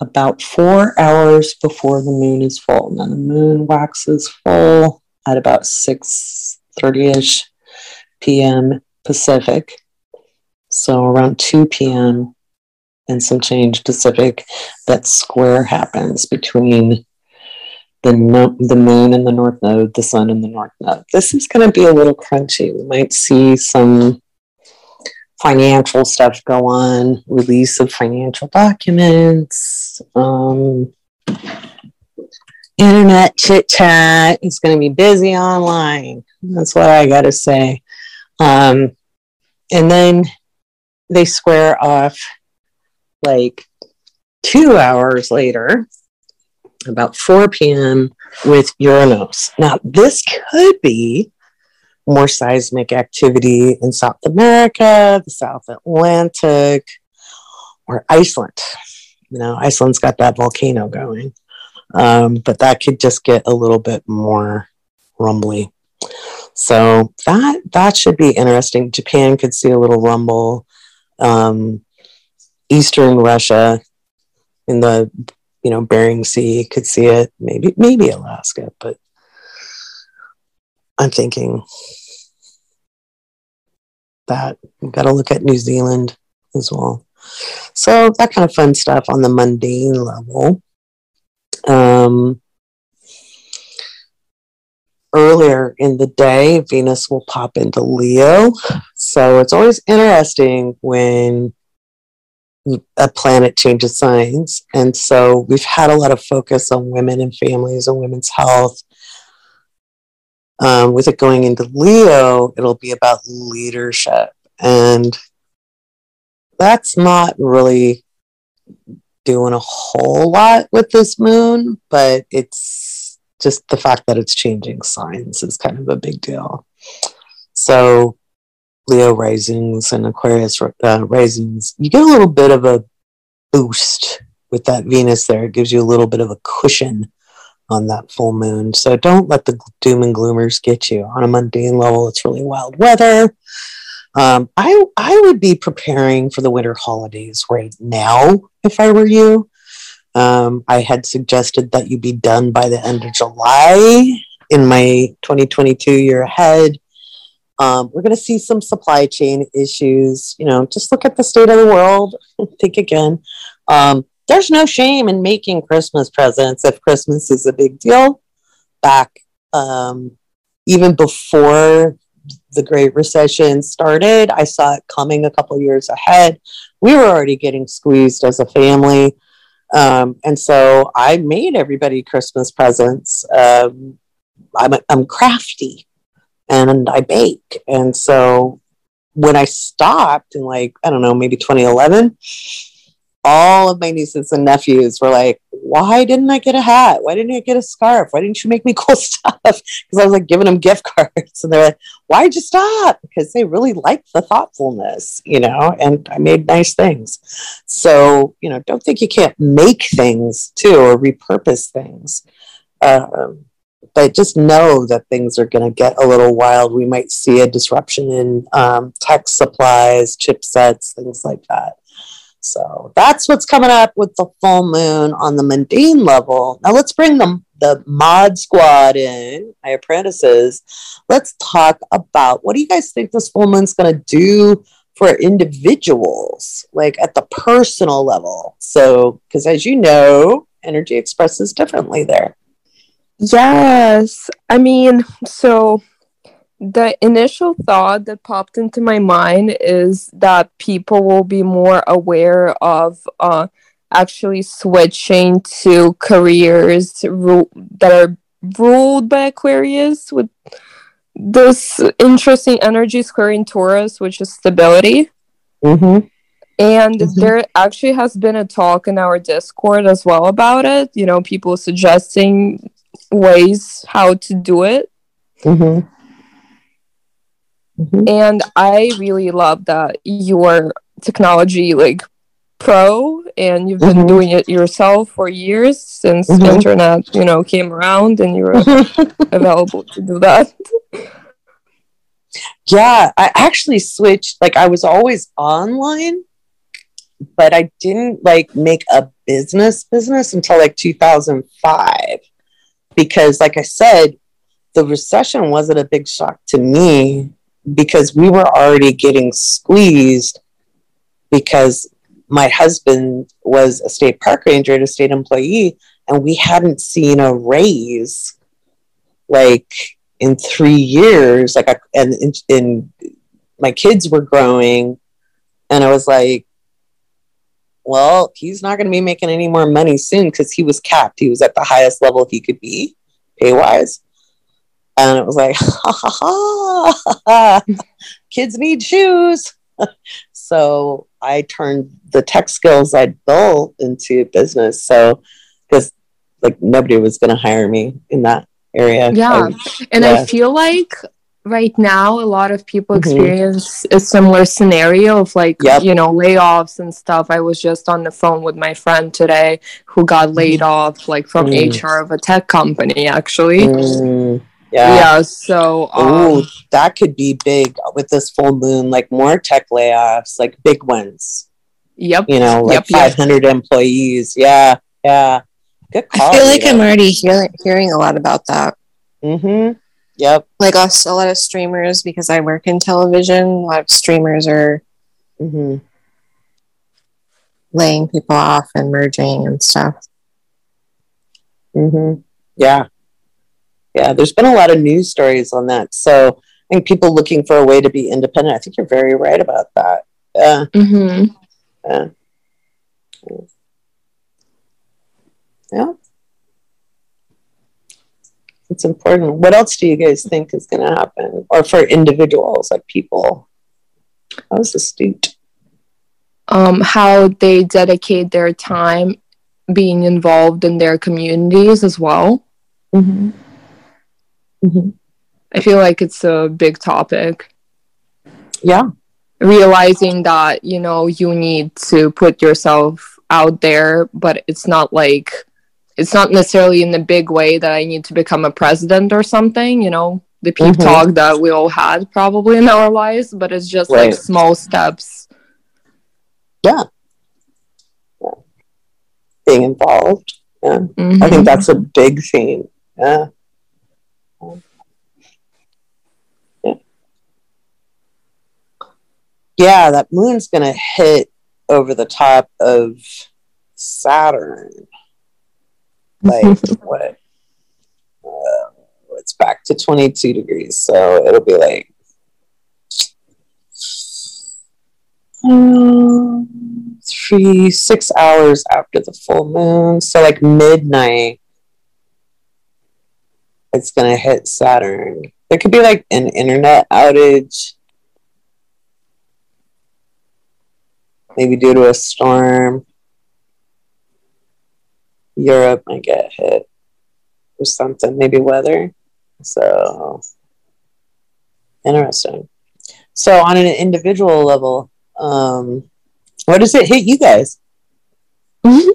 about four hours before the moon is full. Now, the moon waxes full at about six 30ish p.m. Pacific. So around 2 p.m. and some change Pacific, that square happens between the, no- the moon and the north node, the sun and the north node. This is going to be a little crunchy. We might see some financial stuff go on, release of financial documents, um, internet chit chat. It's going to be busy online. That's what I got to say. Um, and then they square off like two hours later, about 4 p.m., with Uranus. Now, this could be more seismic activity in South America, the South Atlantic, or Iceland. You know, Iceland's got that volcano going. Um, but that could just get a little bit more rumbly. So that that should be interesting. Japan could see a little rumble. Um, Eastern Russia in the you know Bering Sea could see it. Maybe maybe Alaska, but I'm thinking that we've got to look at New Zealand as well. So that kind of fun stuff on the mundane level. Um, earlier in the day, Venus will pop into Leo. So it's always interesting when a planet changes signs. And so we've had a lot of focus on women and families and women's health. Um, with it going into Leo, it'll be about leadership. And that's not really doing a whole lot with this moon, but it's just the fact that it's changing signs is kind of a big deal. So, Leo risings and Aquarius uh, risings, you get a little bit of a boost with that Venus there. It gives you a little bit of a cushion on that full moon. So don't let the doom and gloomers get you. On a mundane level, it's really wild weather. Um, I I would be preparing for the winter holidays right now if I were you. Um, I had suggested that you be done by the end of July in my 2022 year ahead. Um, we're going to see some supply chain issues. You know, just look at the state of the world. <laughs> think again. Um, there's no shame in making Christmas presents if Christmas is a big deal. Back um, even before the Great Recession started. I saw it coming a couple years ahead. We were already getting squeezed as a family. Um, and so I made everybody Christmas presents. Um, I'm, I'm crafty and I bake. And so when I stopped in like, I don't know, maybe 2011, all of my nieces and nephews were like, why didn't I get a hat? Why didn't I get a scarf? Why didn't you make me cool <laughs> stuff? Because I was like giving them gift cards. <laughs> And they're like, why'd you stop? Because they really liked the thoughtfulness, you know, and I made nice things. So, you know, don't think you can't make things too or repurpose things. Um, but just know that things are going to get a little wild. We might see a disruption in um, tech supplies, chipsets, things like that. So that's what's coming up with the full moon on the mundane level. Now let's bring them the mod squad in, my apprentices. Let's talk about what do you guys think this full moon's going to do for individuals, like at the personal level? So, because as you know, energy expresses differently there. Yes. I mean, so the initial thought that popped into my mind is that people will be more aware of uh, actually switching to careers ru- that are ruled by Aquarius with this interesting energy square in Taurus, which is stability. Mm-hmm. And mm-hmm. there actually has been a talk in our Discord as well about it. You know, people suggesting ways how to do it. Mm-hmm. Mm-hmm. And I really love that your technology like pro and you've been mm-hmm. doing it yourself for years since mm-hmm. internet, you know, came around and you were <laughs> available to do that. Yeah, I actually switched like I was always online, but I didn't like make a business business until like 2005 because like I said, the recession wasn't a big shock to me because we were already getting squeezed because my husband was a state park ranger and a state employee and we hadn't seen a raise like in three years like I, and in, in my kids were growing and i was like well he's not going to be making any more money soon because he was capped. He was at the highest level he could be pay wise and it was like, <laughs> ha ha ha, kids need shoes. <laughs> so I turned the tech skills I'd built into business. So, because like nobody was going to hire me in that area. Yeah. I, and yeah. I feel like right now a lot of people mm-hmm. experience a similar scenario of like yep. you know layoffs and stuff i was just on the phone with my friend today who got laid mm-hmm. off like from mm. hr of a tech company actually mm. Yeah. Yeah. So, um, oh, that could be big with this full moon, like more tech layoffs, like big ones. yep. You know, like Yep, yep. 500 employees. Yeah. Yeah. Good call. I feel like Rita. I'm already hearing hearing a lot about that. Mm-hmm. Yep. Like also a lot of streamers because I work in television. A lot of streamers are Mm-hmm. laying people off and merging and stuff. Mm-hmm. Yeah. Yeah. There's been a lot of news stories on that. So I think people looking for a way to be independent. I think you're very right about that. Yeah. hmm Yeah. Yeah. It's important. What else do you guys think is going to happen? Or for individuals, like people? That was astute. Um, how they dedicate their time being involved in their communities as well. Mm-hmm. Mm-hmm. I feel like it's a big topic. Yeah. Realizing that, you know, you need to put yourself out there, but it's not like, it's not necessarily in the big way that I need to become a president or something, you know, the peep Mhm. talk that we all had probably in our lives, but it's just Right. like small steps. Yeah. Being involved. Yeah. I Mhm. think that's a big theme. Yeah. Yeah. Yeah, that moon's going to hit over the top of Saturn. Like, <laughs> what? Uh, it's back to 22 degrees, so it'll be like. Um, <sighs> three, six hours after the full moon. So, like midnight, it's going to hit Saturn. There could be like an internet outage, maybe due to a storm. Europe might get hit or something, maybe weather. So, interesting. So, on an individual level, um, what does it hit you guys? <laughs> um,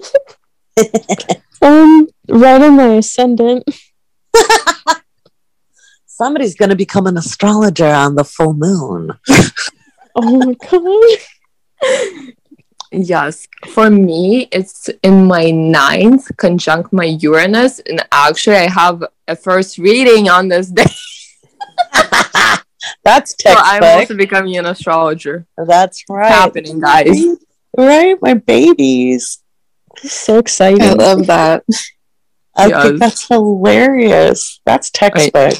right on my ascendant. <laughs> Somebody's going to become an astrologer on the full moon. <laughs> Oh my god. Yes, for me, it's in my ninth conjunct my Uranus, and actually, I have a first reading on this day. <laughs> That's So I'm also becoming an astrologer. That's right. happening, guys. Right, my babies. So exciting. I love that. I Yes. think that's hilarious. That's textbook.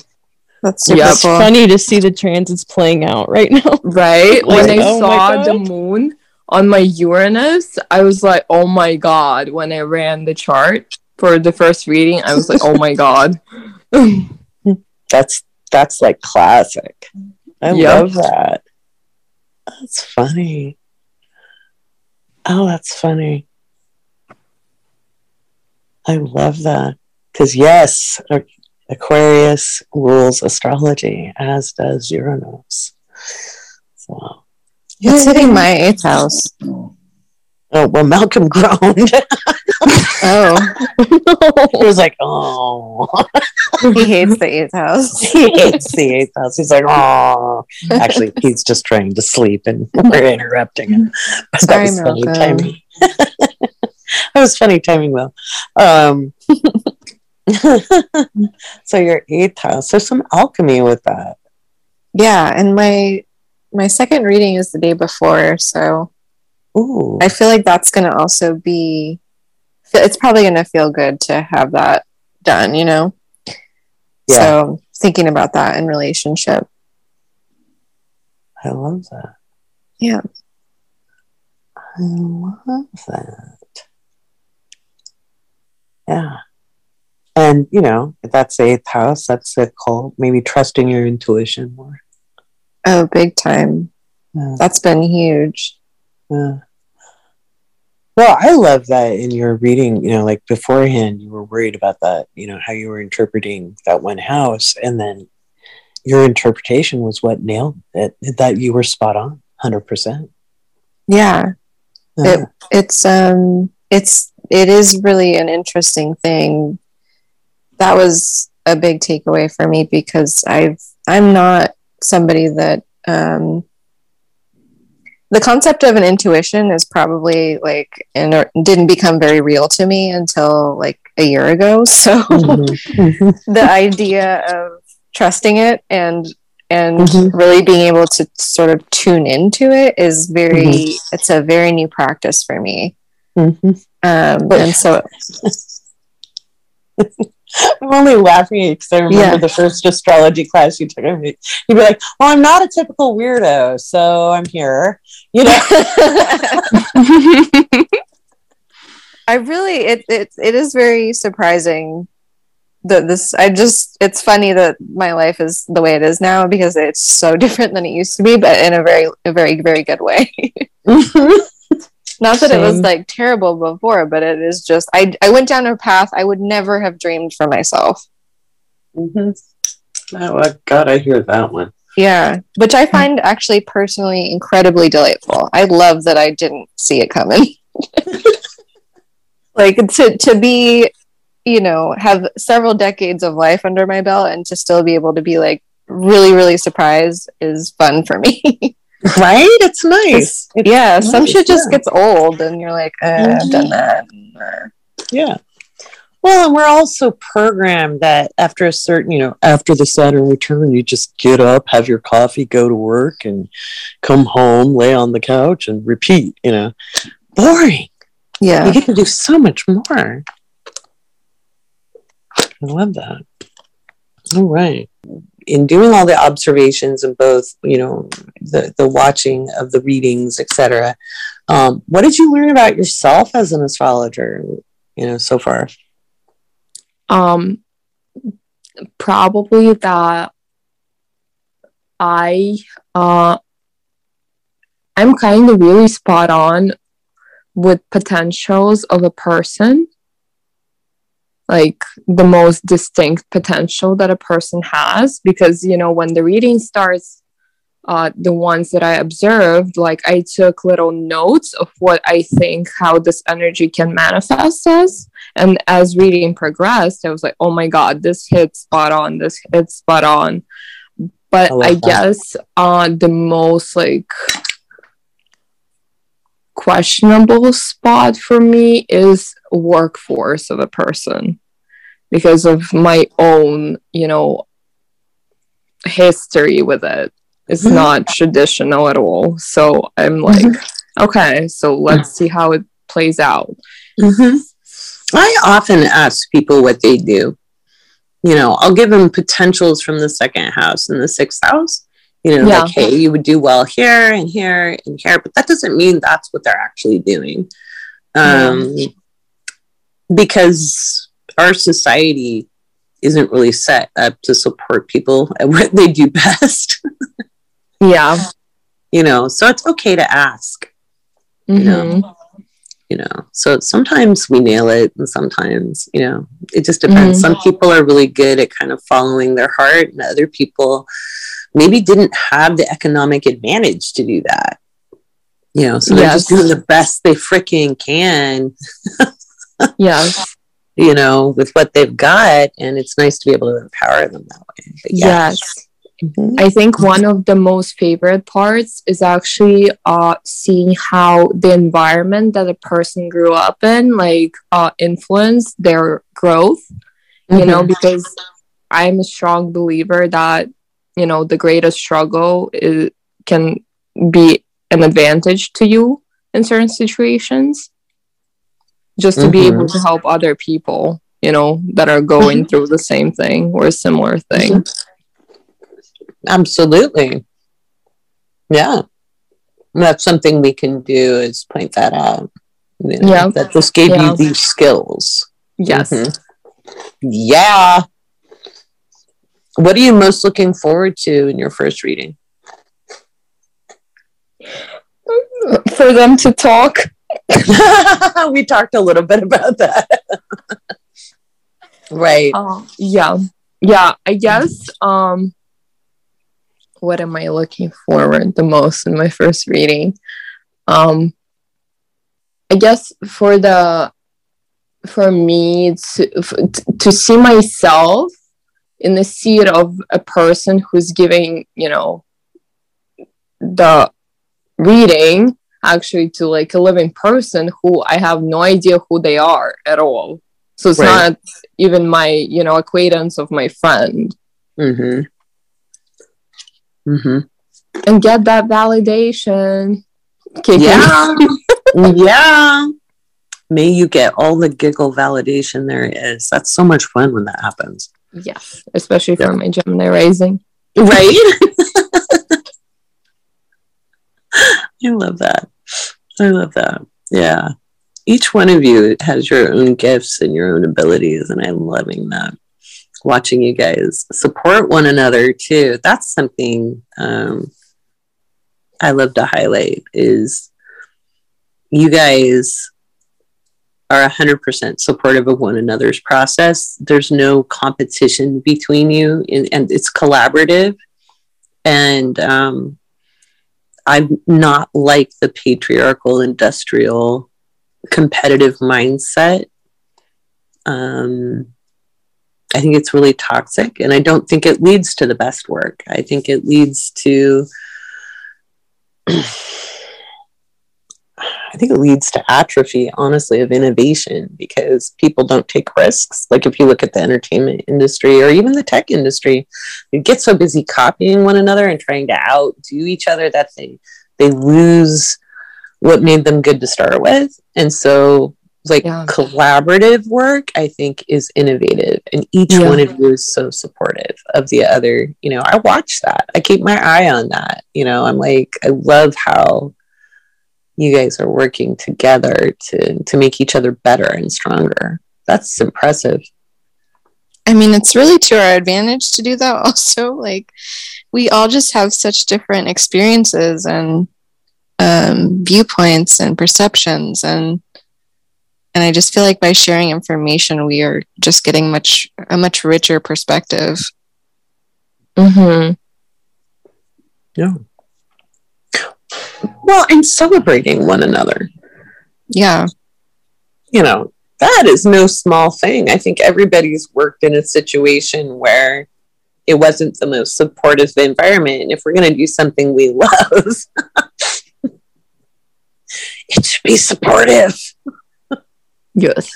That's super Yeah, it's cool. funny to see the transits playing out right now. <laughs> Right? Like, when I oh saw the moon on my Uranus, I was like, oh my god. When I ran the chart for the first reading, I was like, oh my god. <laughs> That's that's like classic. I Yep. love that. That's funny. Oh, that's funny. I love that. Because, yes, Aqu- Aquarius rules astrology, as does Uranus. So, It's hitting my eighth house. oh, well, Malcolm groaned. <laughs> Oh, <laughs> he was like, oh. he hates the eighth house. <laughs> he hates the eighth house. He's like, oh. Actually, he's just trying to sleep and we're interrupting him. But that was funny timing. that was funny timing, though. Um, <laughs> so your eighth house. There's some alchemy with that. Yeah, and my my second reading is the day before, so Ooh. I feel like that's going to also be. It's probably going to feel good to have that done, you know. Yeah. So thinking about that in relationship. I love that. Yeah. I love that. Yeah. And, you know, if that's the eighth house, that's a call, maybe trusting your intuition more. Oh, big time. Yeah. That's been huge. Yeah. Well, I love that in your reading, you know, like beforehand, you were worried about that, you know, how you were interpreting that one house. And then your interpretation was what nailed it, that you were spot on, 100%. Yeah. Yeah. It, it's um it's it is really an interesting thing. That was a big takeaway for me because I've I'm not somebody that um, the concept of an intuition is probably like and didn't become very real to me until like a year ago. <laughs> So mm-hmm. the idea of trusting it and and mm-hmm. really being able to sort of tune into it is very mm-hmm. it's a very new practice for me mm-hmm. um, and so <laughs> I'm only laughing because I remember yeah. the first astrology class you took. You'd be like, "Well, I'm not a typical weirdo, so I'm here." You know. <laughs> I really it, it it is very surprising that this I just it's funny that my life is the way it is now because it's so <laughs> different than it used to be, but in a very a very very good way. <laughs> Not that Same. it was like terrible before, but it is just I I went down a path I would never have dreamed for myself. Mm-hmm. Oh God, I hear that one. Yeah, which I find actually personally incredibly delightful. I love that I didn't see it coming. <laughs> like to to be you know have several decades of life under my belt and to still be able to be like really really surprised is fun for me <laughs> right it's nice it's yeah nice. some shit just yeah. gets old and you're like uh, mm-hmm. i've done mm-hmm. that yeah well and we're also programmed that after a certain you know after the saturn return you just get up have your coffee go to work and come home lay on the couch and repeat you know boring yeah you get to do so much more i love that all right in doing all the observations and both you know the the watching of the readings etc um, what did you learn about yourself as an astrologer you know so far? Um probably that i uh i'm kind of really spot on with potentials of a person like the most distinct potential that a person has because you know when the reading starts uh, the ones that I observed, like I took little notes of what I think how this energy can manifest as. And as reading progressed, I was like, oh my God, this hit spot on, this hit spot on. But I, I guess uh, the most like questionable spot for me is workforce of a person because of my own, you know, history with it. It's mm-hmm. not traditional at all. So I'm like, mm-hmm. okay, so let's see how it plays out. Mm-hmm. I often ask people what they do. You know, I'll give them potentials from the second house and the sixth house you know, yeah. like, hey, you would do well here and here and here, but that doesn't mean that's what they're actually doing. Um, Because our society isn't really set up to support people <laughs> at what they do best. <laughs> yeah. You know, so it's okay to ask. Mm-hmm. You know, you know. So sometimes we nail it, and sometimes, you know, it just depends. Mm-hmm. Some people are really good at kind of following their heart, and other people maybe didn't have the economic advantage to do that. You know, so they're yes. just doing the best they freaking can. <laughs> yes. You know, with what they've got. And it's nice to be able to empower them that way. Yeah. Yes. Mm-hmm. I think one of the most favorite parts is actually uh, seeing how the environment that a person grew up in, like, uh, influenced their growth. Mm-hmm. You know, mm-hmm. because I'm a strong believer that you know the greatest struggle is, can be an advantage to you in certain situations. Just to mm-hmm. be able to help other people you know that are going mm-hmm. through the same thing or a similar thing. Absolutely. Yeah. That's something we can do is point that out. You know, yeah. that just gave yeah. you these skills. Yes. Mm-hmm. yeah what are you most looking forward to in your first reading? For them to talk. <laughs> we talked a little bit about that. <laughs> right. Uh, yeah. Yeah, I guess um what am I looking forward the most in my first reading? Um I guess for the for me to to see myself in the seat of a person who's giving you know the reading actually to like a living person who I have no idea who they are at all. So it's right. not even my, you know, acquaintance of my friend. Mm-hmm. Mm-hmm. And get that validation. Yeah. <laughs> yeah. May you get all the giggle validation there is. That's so much fun when that happens. Yes, especially yeah. for my Gemini rising. Right? <laughs> I love that. I love that. Yeah. Each one of you has your own gifts and your own abilities, and I'm loving that. Watching you guys support one another too. That's something um, I love to highlight is you guys are 100% supportive of one another's process. There's no competition between you, and, and it's collaborative. And um, I'm not like the patriarchal industrial competitive mindset. Um, I think it's really toxic, and I don't think it leads to the best work. I think it leads to <clears throat> I think it leads to atrophy, honestly, of innovation because people don't take risks. Like if you look at the entertainment industry or even the tech industry, you get so busy copying one another and trying to outdo each other that they they lose what made them good to start with. And so like yeah. collaborative work i think is innovative and each yeah. one of you is so supportive of the other you know i watch that i keep my eye on that you know i'm like i love how you guys are working together to to make each other better and stronger. That's impressive. I mean, it's really to our advantage to do that <laughs> also. Like we all just have such different experiences and um, viewpoints and perceptions and and I just feel like by sharing information we are just getting much a much richer perspective. Mhm. Yeah well and celebrating one another. Yeah. You know that is no small thing. I think everybody's worked in a situation where it wasn't the most supportive environment and if we're going to do something we love <laughs> it should be supportive. Yes.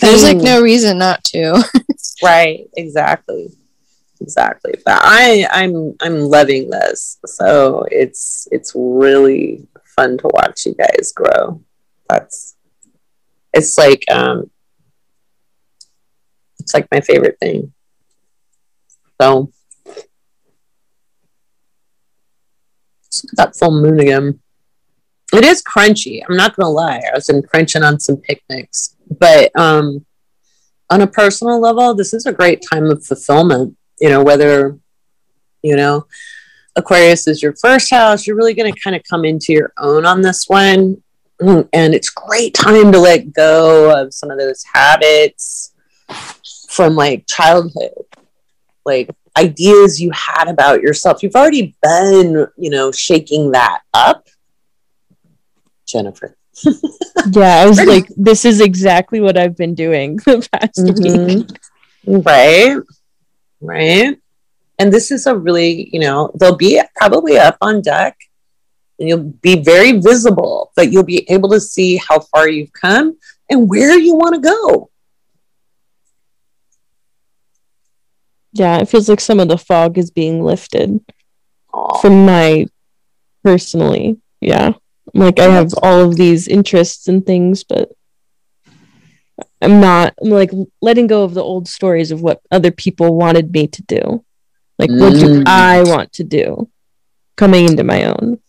There's like no reason not to. <laughs> Right exactly exactly. But i i'm i'm loving this. So it's it's really fun to watch you guys grow. That's it's like um it's like my favorite thing. So that full moon again. It is crunchy i'm not gonna lie. I was in crunching on some picnics. But um on a personal level this is a great time of fulfillment you know, whether, you know, Aquarius is your first house, you're really going to kind of come into your own on this one. And it's great time to let go of some of those habits from like childhood, like ideas you had about yourself. You've already been, you know, shaking that up. Jennifer. <laughs> yeah, I was like, this is exactly what I've been doing the past mm-hmm. week. Right right? And this is a really, you know, they'll be probably up on deck and you'll be very visible, but you'll be able to see how far you've come and where you want to go. Yeah, it feels like some of the fog is being lifted Aww. from my personally. Yeah. Like I have all of these interests and things, but I'm not I'm like letting go of the old stories of what other people wanted me to do. Like mm. what do mm. I want to do? Coming into my own.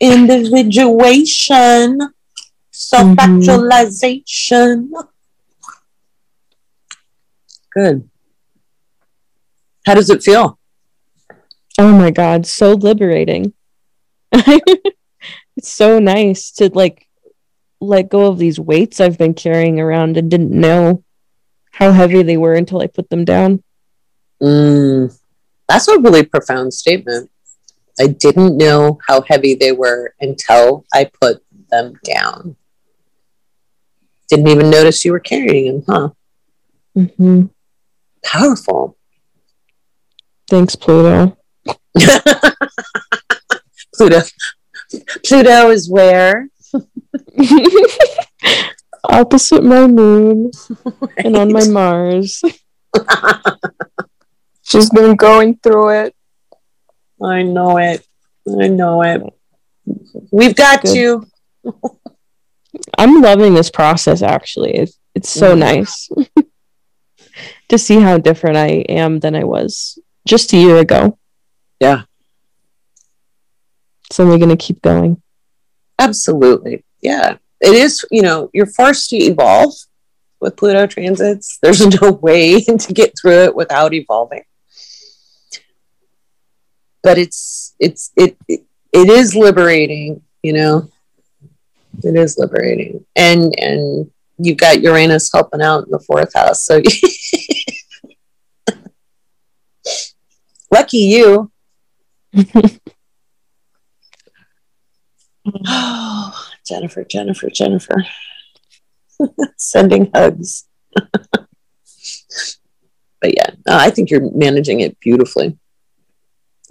Individuation. Self-actualization. Mm-hmm. Good. How does it feel? Oh my god, so liberating. <laughs> it's so nice to like let go of these weights I've been carrying around and didn't know how heavy they were until I put them down. Mm, that's a really profound statement. I didn't know how heavy they were until I put them down. Didn't even notice you were carrying them, huh? Mm-hmm. powerful. Thanks, Pluto. <laughs> Pluto. Pluto is where? <laughs> Opposite my moon right. <laughs> and on my Mars. <laughs> She's been going through it. I know it. I know it. We've got Good. you. I'm loving this process actually. It's it's so mm. nice to see how different I am than I was just a year ago. Yeah. So we're gonna keep going. Absolutely. Yeah. It is, you know, you're forced to evolve with Pluto transits. There's <laughs> no way <laughs> to get through it without evolving. But it's it's it it, it is liberating, you know. It is liberating. And and you've got Uranus helping out in the fourth house. So <laughs> lucky you. <gasps> <gasps> <gasps> <sighs> oh, Jennifer, Jennifer, Jennifer. <laughs> Sending hugs. <laughs> but yeah, I think you're managing it beautifully.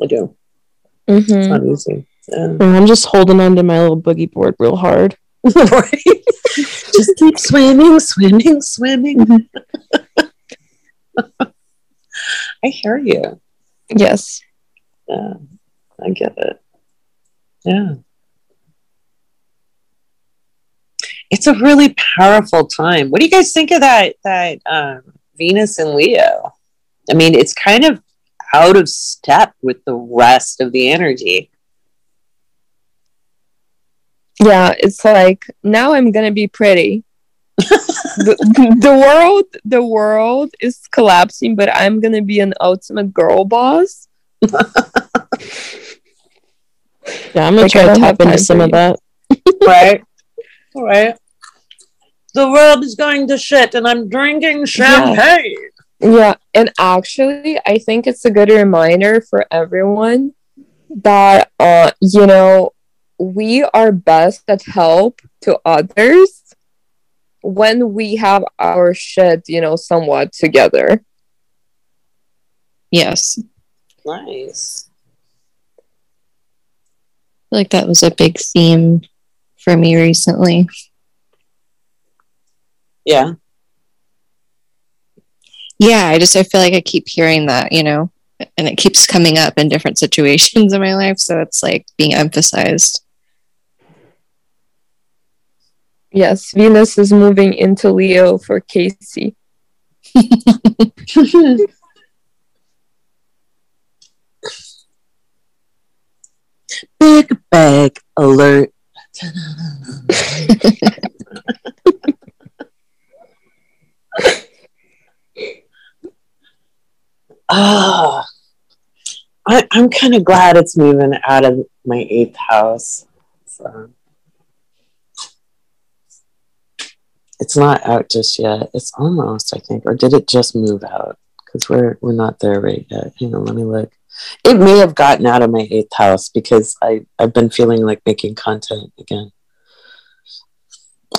I do. Mm-hmm. It's not easy. Yeah. I'm just holding on to my little boogie board real hard. right? <laughs> just keep swimming, swimming, swimming. I hear you. Yes. Yeah, I get it. Yeah. It's a really powerful time. What do you guys think of that that um, Venus and Leo? I mean, it's kind of out of step with the rest of the energy. Yeah it's like now i'm gonna be pretty. <laughs> The, the world the world is collapsing but i'm gonna be an ultimate girl boss. <laughs> Yeah i'm gonna like, try to tap into some of that. Right. <laughs> All right the world is going to shit and i'm drinking champagne yeah. yeah and actually i think it's a good reminder for everyone that uh you know we are best at help to others when we have our shit, you know, somewhat together. Yes. Nice. like that was a big theme for me recently. Yeah. Yeah, I just I feel like I keep hearing that, you know, and it keeps coming up in different <laughs> situations in my life, so it's like being emphasized. Yes, Venus is moving into Leo for Kaycee. <laughs> Big bag alert. <laughs> Ah, I, I'm kind of glad it's moving out of my eighth house. So. It's not out just yet. It's almost, I think, or did it just move out? Because we're we're not there right yet. Hang on, let me look. It may have gotten out of my eighth house because I I've been feeling like making content again.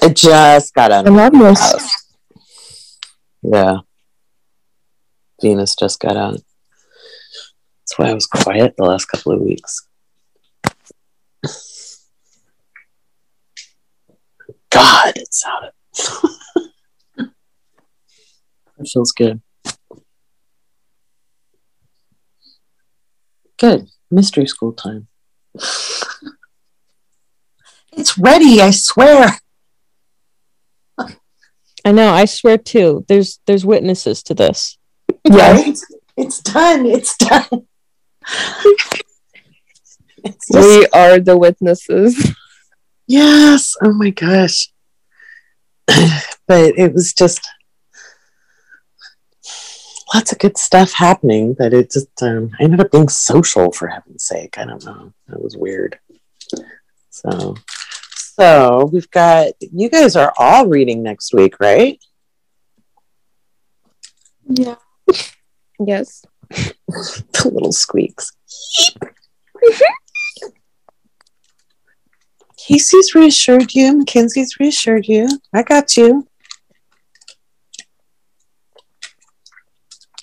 It just got out of my house. Yeah. Venus just got out. That's why I was quiet the last couple of weeks. God, it's out of it <laughs> feels good. Good. Mystery school time. <laughs> it's ready, I swear. I know, I swear too. There's there's witnesses to this. Right? It's done. It's done. <laughs> it's just... We are the witnesses. Yes. Oh my gosh. <clears throat> but it was just lots of good stuff happening. But it just um, I ended up being social for heaven's sake. I don't know. That was weird. So, so we've got you guys are all reading next week, right? Yeah. Yes. <laughs> the little squeaks. <laughs> Kaycee's reassured you. Mackenzie's reassured you. I got you.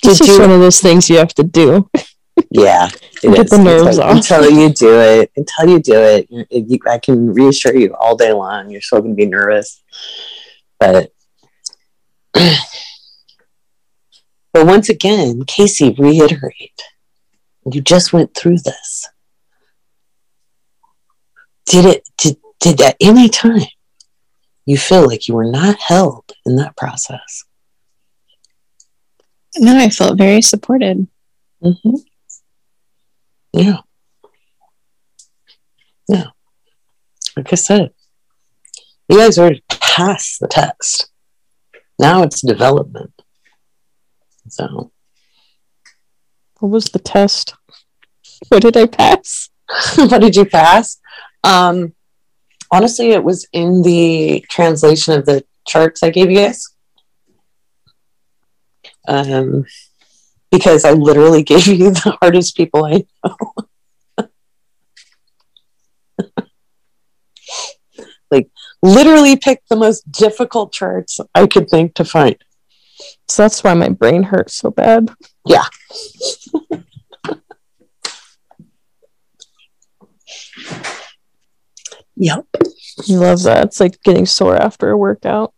it's just you, one of those things you have to do. Yeah, <laughs> get is. the nerves until, off until you do it. Until you do it, you, I can reassure you all day long. You're still going to be nervous, but <clears throat> but once again, Kaycee, reiterate. You just went through this. Did it? Did did at any time you feel like you were not held in that process? No, I felt very supported. Mm-hmm. Yeah. Yeah. Like I said, you guys already passed the test. Now it's development. So, what was the test? What did I pass? <laughs> what did you pass? Um, honestly, it was in the translation of the charts I gave you guys. Um, because I literally <laughs> gave you the hardest people I know. <laughs> like, literally picked the most difficult charts I could think to find. So that's why my brain hurts so bad. Yeah. <laughs> yep. You love that. It's like getting sore after a workout.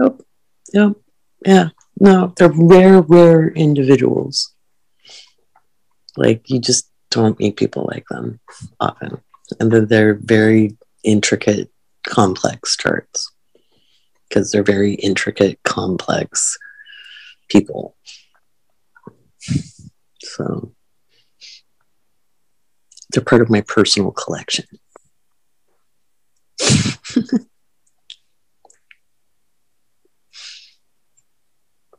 Yep. Yep. Yeah. No, they're rare, rare individuals. Like you just don't meet people like them often. And they're, they're very intricate, complex charts because they're very intricate, complex people. So they're part of my personal collection. <laughs>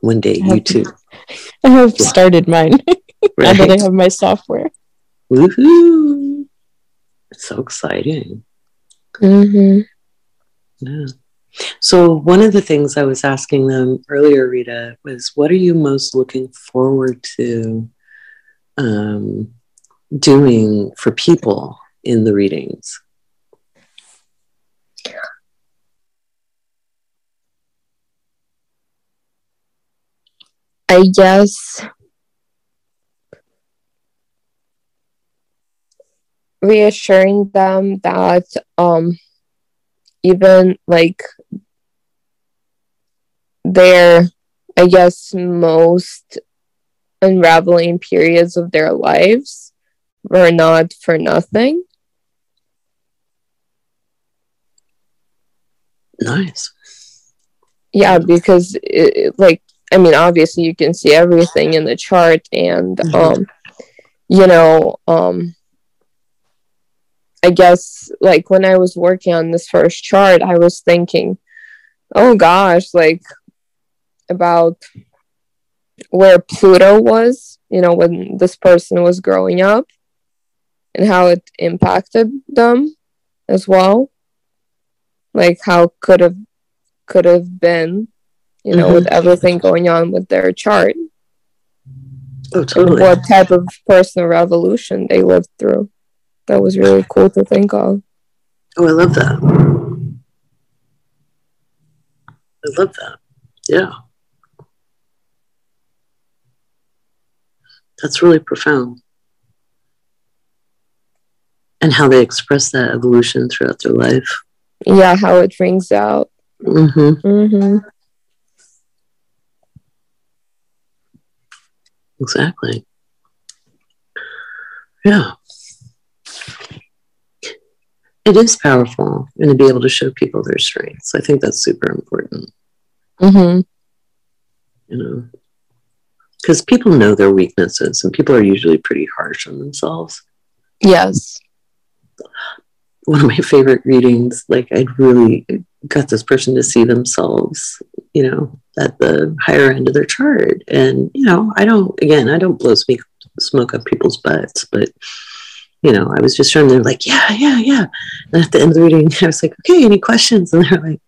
One day, you too. <laughs> I have started mine right. <laughs> now that I have my software. Woohoo! It's so exciting. Mm-hmm. Yeah. So, one of the things I was asking them earlier, Rita, was what are you most looking forward to um, doing for people in the readings? I guess reassuring them that um even like their I guess most unraveling periods of their lives were not for nothing. Nice. Yeah, because it, like I mean, obviously you can see everything in the chart, and mm-hmm. um, you know, um, I guess like when I was working on this first chart, I was thinking, oh gosh, like about where Pluto was, you know, when this person was growing up, and how it impacted them as well, like how could have could have been you know, mm-hmm. with everything going on with their chart. Oh, totally. what type of personal revolution they lived through. That was really cool to think of. Oh, I love that. I love that. Yeah. That's really profound. And how they express that evolution throughout their life. Yeah, how it rings out. Mm-hmm. Mm-hmm. Exactly. Yeah. It is powerful and to be able to show people their strengths. I think that's super important. Mm-hmm. You know, because people know their weaknesses and people are usually pretty harsh on themselves. Yes. One of my favorite readings, like I'd really got this person to see themselves, you know, at the higher end of their chart. And, you know, I don't, again, I don't blow smoke, smoke up people's butts, but, you know, I was just trying to like, yeah, yeah, yeah. And at the end of the reading, <laughs> I was like, okay, any questions? And they're like,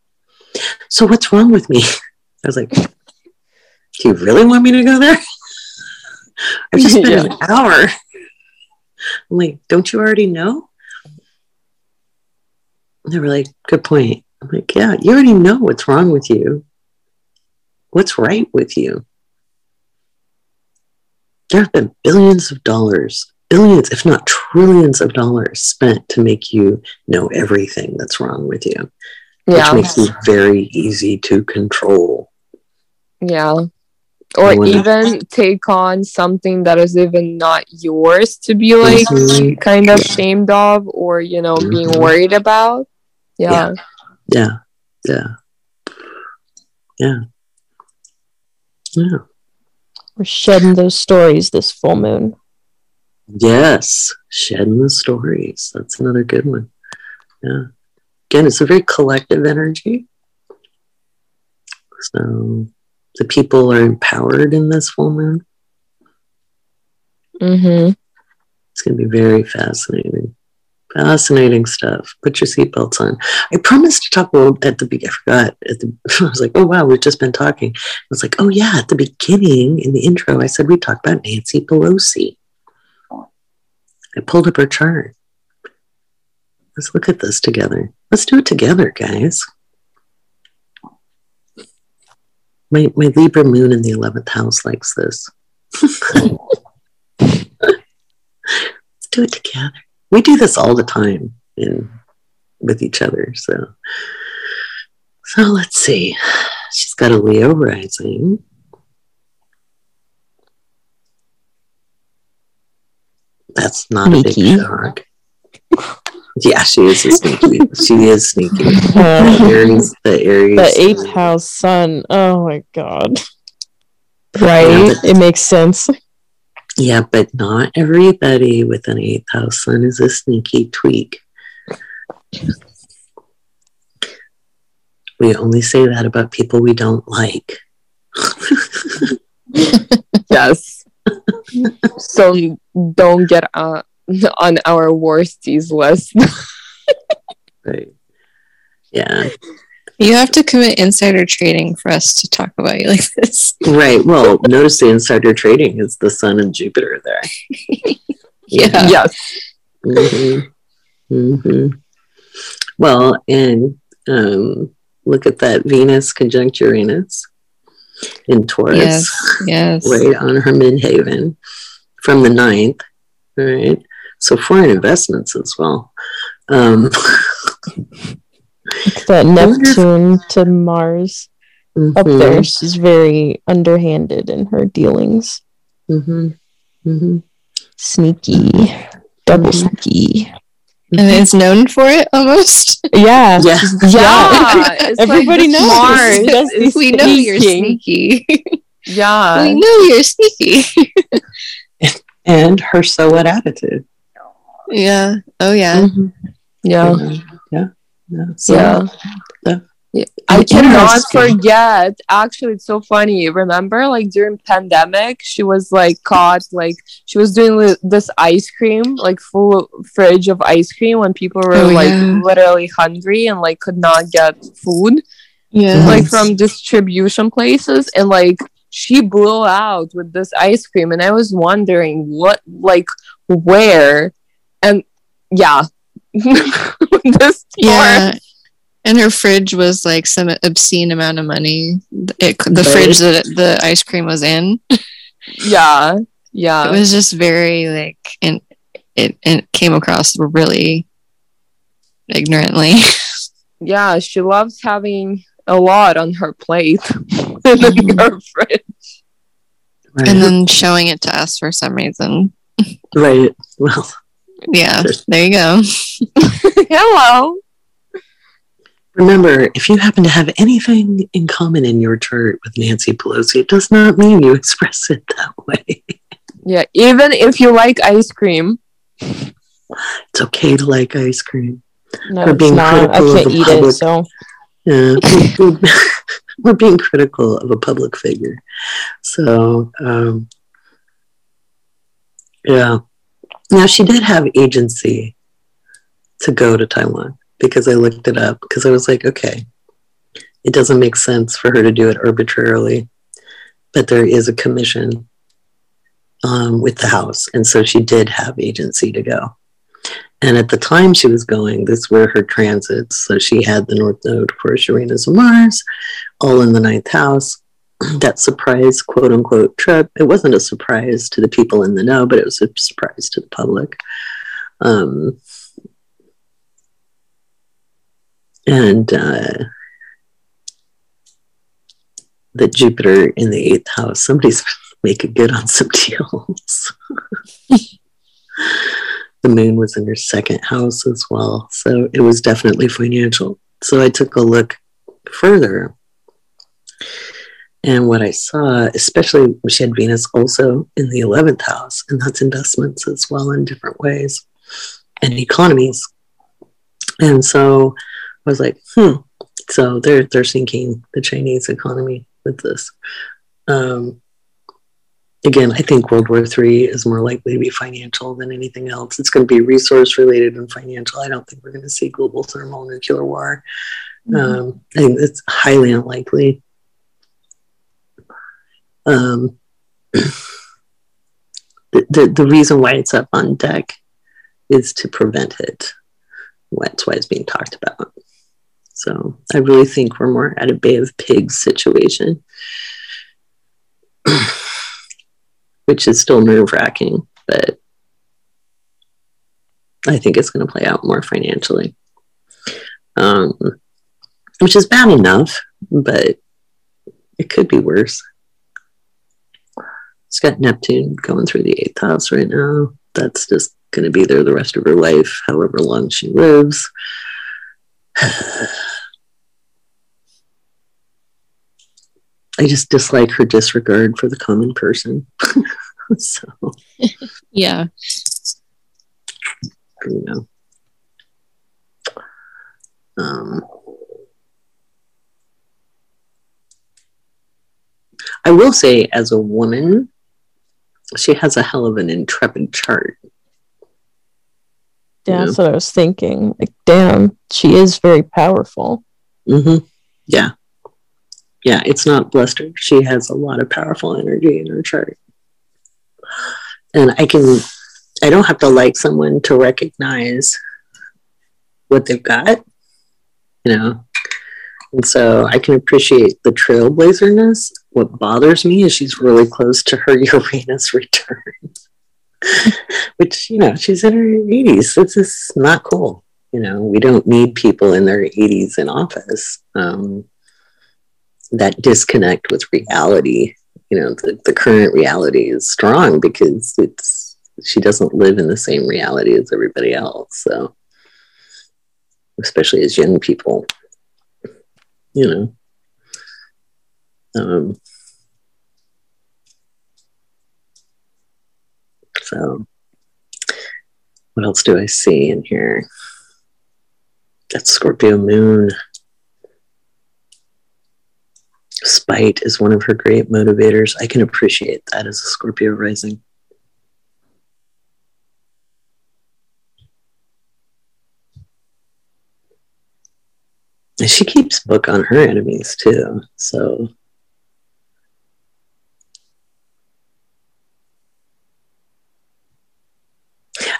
so what's wrong with me? <laughs> I was like, do you really want me to go there? <laughs> I've just spent yeah. an hour. I'm like, don't you already know? And they were like, good point. I'm like, yeah, you already know what's wrong with you. What's right with you? there have been billions of dollars, billions, if not trillions of dollars spent to make you know everything that's wrong with you, yeah. which makes you very easy to control. Yeah. Or even take on something that is even not yours to be like mm-hmm. kind of shamed of or, you know, mm-hmm. being worried about. Yeah. Yeah. Yeah. Yeah. Yeah. We're shedding those stories this full moon. Yes, shedding the stories. That's another good one. Yeah. Again, it's a very collective energy. So the people are empowered in this full moon. Mm-hmm. It's going to be very fascinating. Fascinating stuff. Put your seatbelts on. I promised to talk about at the beginning. I forgot. At the, <laughs> I was like, oh wow, we've just been talking. I was like, oh yeah, at the beginning in the intro, I said we talked about Nancy Pelosi. I pulled up her chart. Let's look at this together. Let's do it together, guys. My my Libra moon in the eleventh house likes this. Let's do it together we do this all the time in with each other. So, so let's see. She's got a Leo rising. That's not sneaky. a big shock. Yeah, she is a sneaky. she is sneaky. <laughs> Uh, Aries, the Aries, the eighth house sun. Oh my god! Right, yeah, it makes sense. Yeah, but not everybody with an eighth house sun is a sneaky tweak. We only say that about people we don't like. <laughs> <laughs> yes. So don't get uh, on our worsties list. right. Yeah. You have to commit insider trading for us to talk about you like this. Right. Well, notice the insider trading is the sun and Jupiter there. <laughs> yeah. Yes. Mm-hmm. Mm-hmm. Well, and um, look at that Venus conjunct Uranus in Taurus. Yes. Yes. Right on her midheaven from the ninth. Right. So foreign investments as well. Um, <laughs> that Neptune to Mars mm-hmm. up there. She's very underhanded in her dealings. Mm-hmm. Mm-hmm. Sneaky, double mm-hmm. sneaky. And it's known for it almost. Yeah. Yeah. <laughs> yeah. <laughs> Everybody like knows. Mars. <laughs> we know you're sneaky. yeah. We know you're sneaky. and her so what attitude. Yeah. Oh yeah. Mm-hmm. Yeah. Yeah. Yeah. So, yeah. I cannot forget. Actually, it's so funny. Remember, like during pandemic, she was like caught. Like she was doing this ice cream, like full fridge of ice cream, when people were oh, like yeah. literally hungry and like could not get food. Yeah, like from distribution places, and like she blew out with this ice cream, and I was wondering what, like, where, and yeah, <laughs> this yeah and her fridge was like some obscene amount of money it, the right. fridge that the ice cream was in <laughs> yeah yeah it was just very like and it, it came across really ignorantly <laughs> yeah she loves having a lot on her plate <laughs> in mm-hmm. her fridge right. and then showing it to us for some reason right well yeah, there you go. Hello. Remember, if you happen to have anything in common in your chart with Nancy Pelosi, it does not mean you <laughs> express it that way. Yeah, even if you like ice cream, it's okay to like ice cream. No, we're being not. I can't eat public, it, so. <laughs> Yeah, we're being critical of a public figure. So, um, yeah, now, she did have agency to go to Taiwan because I looked it up because I was like, okay, it doesn't make sense for her to do it arbitrarily, but there is a commission um, with the House. And so she did have agency to go. And at the time she was going, this were her transits. So she had the North Node, for and Mars, all in the ninth house. <clears throat> that surprise quote unquote trip. It wasn't a surprise to the people in the know, but it was a surprise to the public. Um, and uh, the Jupiter in the eighth house, somebody's <laughs> making good on some <laughs> deals. <laughs> the moon was in her second house as well. So it was definitely financial. So I took a look further. And what I saw, especially she had Venus also in the 11th house, and that's investments as well in different ways and economies. And so I was like, hmm. So they're they're sinking the Chinese economy with this. Um, again, I think World War III is more likely to be financial than anything else. It's going to be resource related and financial. I don't think we're going to see global thermal nuclear war. Mm-hmm. Um, I think it's highly unlikely. Um, <clears throat> the, the, the reason why it's up on deck is to prevent it. That's why it's being talked about. So I really think we're more at a Bay of Pigs situation. <clears throat> which is still nerve wracking, but I think it's going to play out more financially, um, which is bad enough, but it could be worse. It's got Neptune going through the eighth house right now. That's just going to be there the rest of her life, however long she lives. <sighs> I just dislike her disregard for the common person. <laughs> so, yeah. You know. Um, I will say, as a woman, she has a hell of an intrepid chart. Yeah, that's what I was thinking. Like, damn, she is very powerful. Mm-hmm. Yeah yeah, it's not bluster. She has a lot of powerful energy in her chart. And I can, I don't have to like someone to recognize what they've got, you know. And so I can appreciate the trailblazerness. What bothers me is she's really close to her <laughs> Uranus return, <laughs> which, you know, she's in her 80s. This is not cool. You know, we don't need people in their 80s in office. Um, that disconnect with reality you know the, the current reality is strong because it's she doesn't live in the same reality as everybody else so especially as young people you know um, so what else do i see in here that scorpio moon Spite is one of her great motivators. I can appreciate that as a Scorpio rising. And she keeps book on her enemies too. So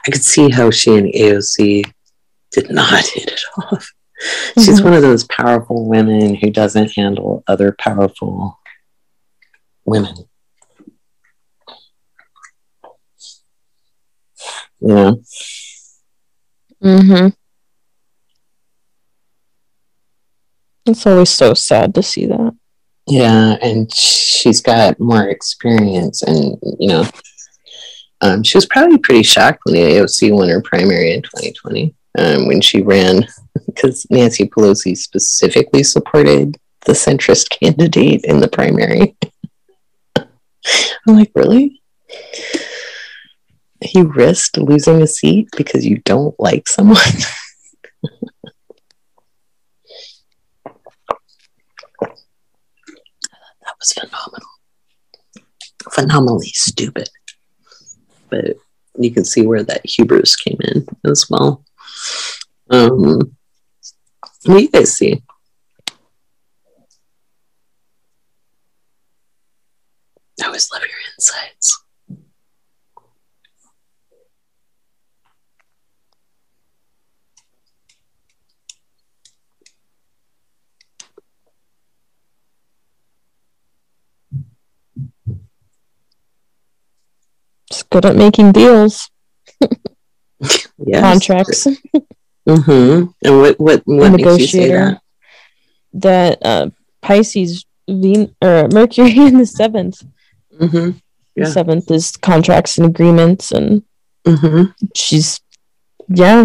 I could see how she and AOC did not hit it <laughs> off. She's mm-hmm. one of those powerful women who doesn't handle other powerful women. Yeah. Mm-hmm. It's always so sad to see that. Yeah, and she's got more experience, and you know, um, she was probably pretty shocked when the AOC won her primary in 2020 um, when she ran <laughs> because Nancy Pelosi specifically supported the centrist candidate in the primary. <laughs> I'm like, really? You risked losing a seat because you don't like someone? <laughs> that was phenomenal. Phenomenally stupid. But you can see where that hubris came in as well. Um, what do you guys see? I always love your insights. Good at making deals. <laughs> yes. Contracts. <laughs> Mm-hmm. And what what what makes you say that? That uh, Pisces, Ven- or Mercury <laughs> in the 7th Mm-hmm. Yeah. The seventh is contracts and agreements, and Mm-hmm. she's yeah,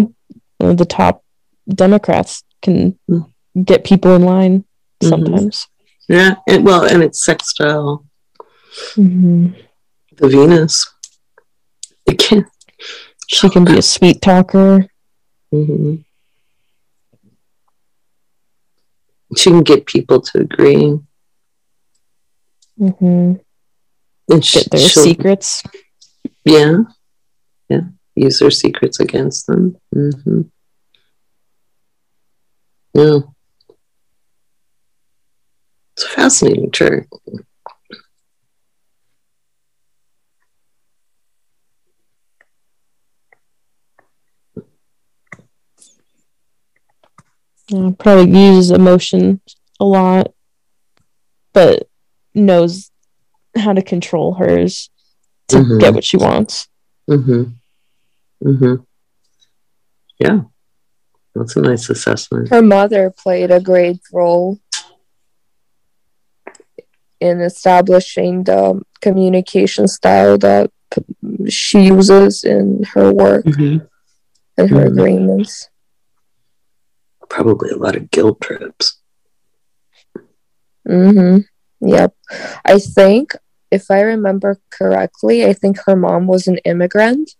one of the top Democrats can Mm. get people in line Mhm. sometimes. Yeah. And, well, and it's sextile Mhm. the Venus. It can. She can be a sweet talker. Mm-hmm. She can get people to agree. Mm-hmm. And Get their secrets. Yeah. Yeah. Use their secrets against them. Mm-hmm. Yeah. It's a fascinating chart. Yeah, probably uses emotion a lot, but knows how to control hers to Mhm. get what she wants. hmm hmm Yeah. That's a nice assessment. Her mother played a great role in establishing the communication style that she uses in her work Mhm. and her Mhm. agreements. Probably a lot of guilt trips. hmm Yep. I think, if I remember correctly, I think her mom was an immigrant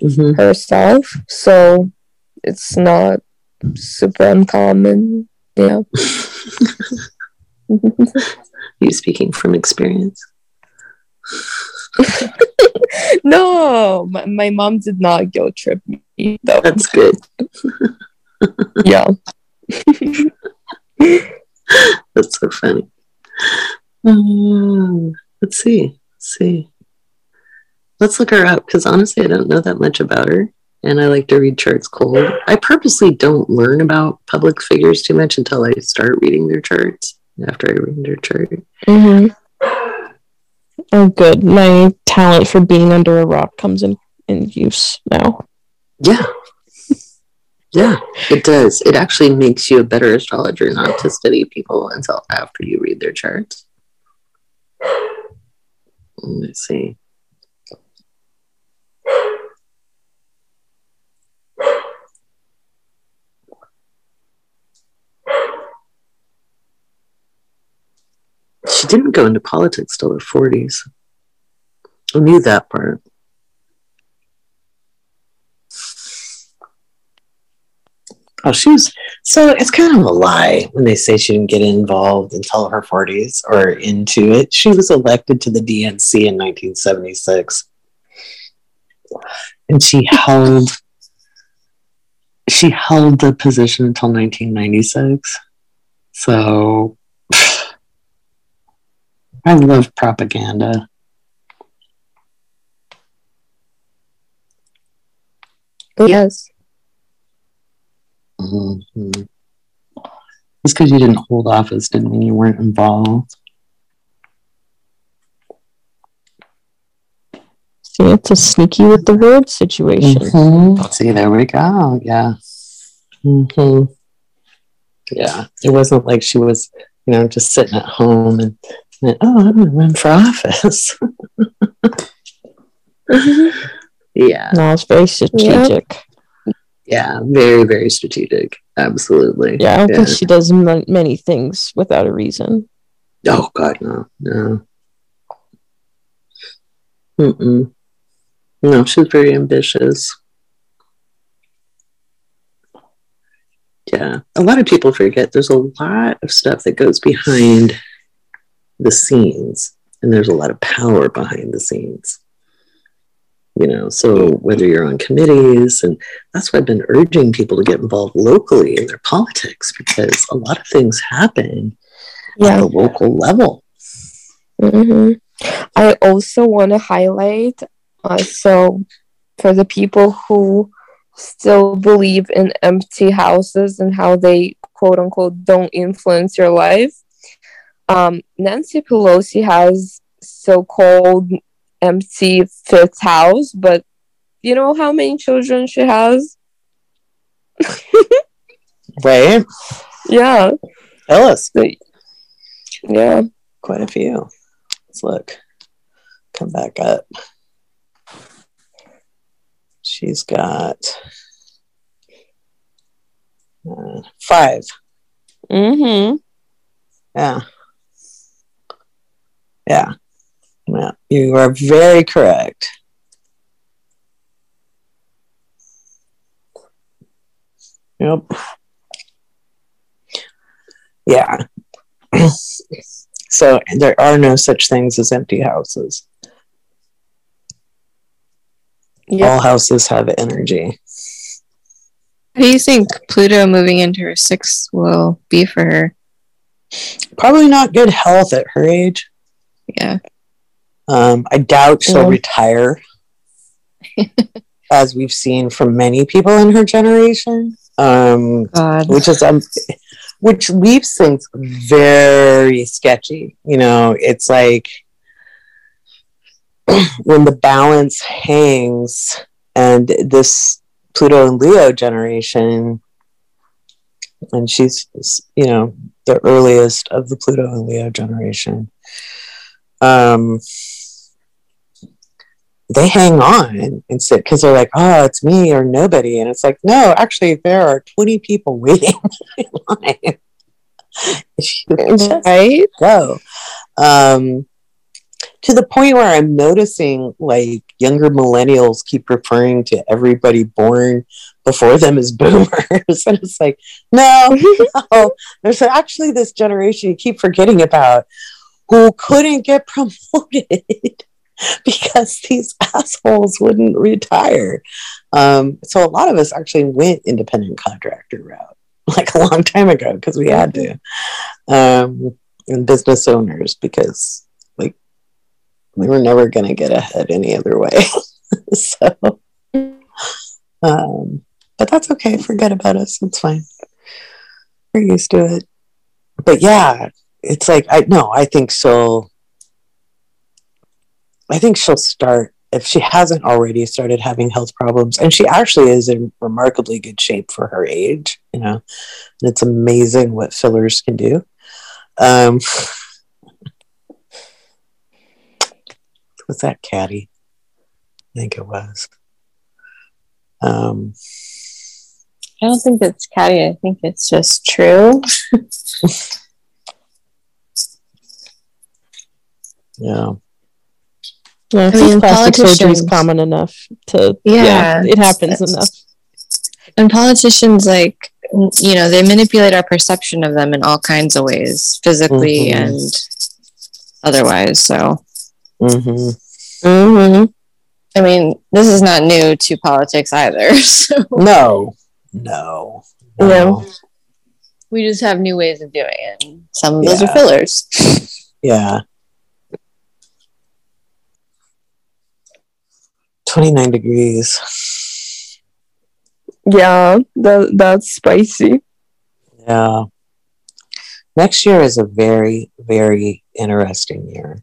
hmm herself. So it's not super uncommon. Yeah. <laughs> <laughs> you speaking from experience. <laughs> no, my, my mom did not guilt trip me though. That's good. Yeah. <laughs> That's so funny. Um, let's see. Let's see. Let's look her up because honestly, I don't know that much about her. And I like to read charts cold. I purposely don't learn about public figures too much until I start reading their charts. After I read their chart. hmm Oh, good. My talent for being under a rock comes in, in use now. Yeah. Yeah, it does. It actually makes you a better astrologer not to study people until after you read their charts. Let's see. She didn't go into politics till her 40s. I knew that part. Oh, she was so it's kind of a lie when they say she didn't get involved until her 40s or into it. She was elected to the DNC in 1976. And she held she held the position until 1996. So <sighs> I love propaganda. Yes. Mm-hmm. Just because you didn't hold office didn't mean you weren't involved. See, it's a sneaky with the word situation. Mhm. See, there we go. Yeah. hmm Yeah. It wasn't like she was, you know, just sitting at home and, and oh, I'm going to run for office. <laughs> yeah. No, it's very strategic. Yeah. Very, very strategic. Absolutely. Yeah, I don't think she does m- many things without a reason. Oh, God, no. No. Mm-mm. No, she's very ambitious. Yeah. A lot of people forget there's a lot of stuff that goes behind the scenes, and there's a lot of power behind the scenes. You know, so whether you're on committees, and that's why I've been urging people to get involved locally in their politics because a lot of things happen at Yeah. the local level. hmm I also want to highlight uh, so for the people who still believe in empty houses and how they quote unquote don't influence your life. Um, Nancy Pelosi has so called empty fifth house, but you know how many children she has? <laughs> right? Yeah. Ellis. Yeah. Quite a few. Let's look. Come back up. She's got uh, five. Mm-hmm. Yeah. Yeah. Yeah. You are very correct. Yep. Yeah. so there are no such things as empty houses. Yep. All houses have energy. How do you think Pluto moving into her sixth will be for her? Probably not good health at her age. Yeah. Um, I doubt she'll retire, <laughs> as we've seen from many people in her generation. Um, which is um, which leaves things very sketchy. You know, it's like <clears throat> when the balance hangs and this Pluto and Leo generation, and she's, you know, the earliest of the Pluto and Leo generation. Um, they hang on and sit because they're like, oh, it's me or nobody. And it's like, no, actually, there are 20 people waiting <laughs> in line. <laughs> right? Go. Um, to the point where I'm noticing like younger millennials keep referring to everybody born before them as <laughs> boomers. and it's like, no, no, there's actually this generation you keep forgetting about who couldn't get promoted <laughs> because these assholes wouldn't retire. Um, so a lot of us actually went independent contractor route <laughs> like a long time ago because we had to. Um, and business owners because like we were never going to get ahead any other way. <laughs> so, um, but that's okay. Forget about us. It's fine. We're used to it. But yeah, it's like I no, I think she'll. I think she'll start if she hasn't already started having health problems, and she actually is in remarkably good shape for her age. You know, and it's amazing what fillers can do. Um, <laughs> was that catty? I think it was. Um, I don't think it's catty. I think it's just true. <laughs> yeah. Yeah, I mean, plastic surgery is common enough to. Yeah, yeah it happens enough. And politicians, like you know, they manipulate our perception of them in all kinds of ways, physically mm-hmm. and otherwise. So Mm-hmm. Mm-hmm. I mean, this is not new to politics either. <laughs> So. No, no, no. No. We just have new ways of doing it. Some of those yeah. are fillers. yeah. 29 degrees. Yeah, that, that's spicy. Yeah. Next year is a very, very interesting year.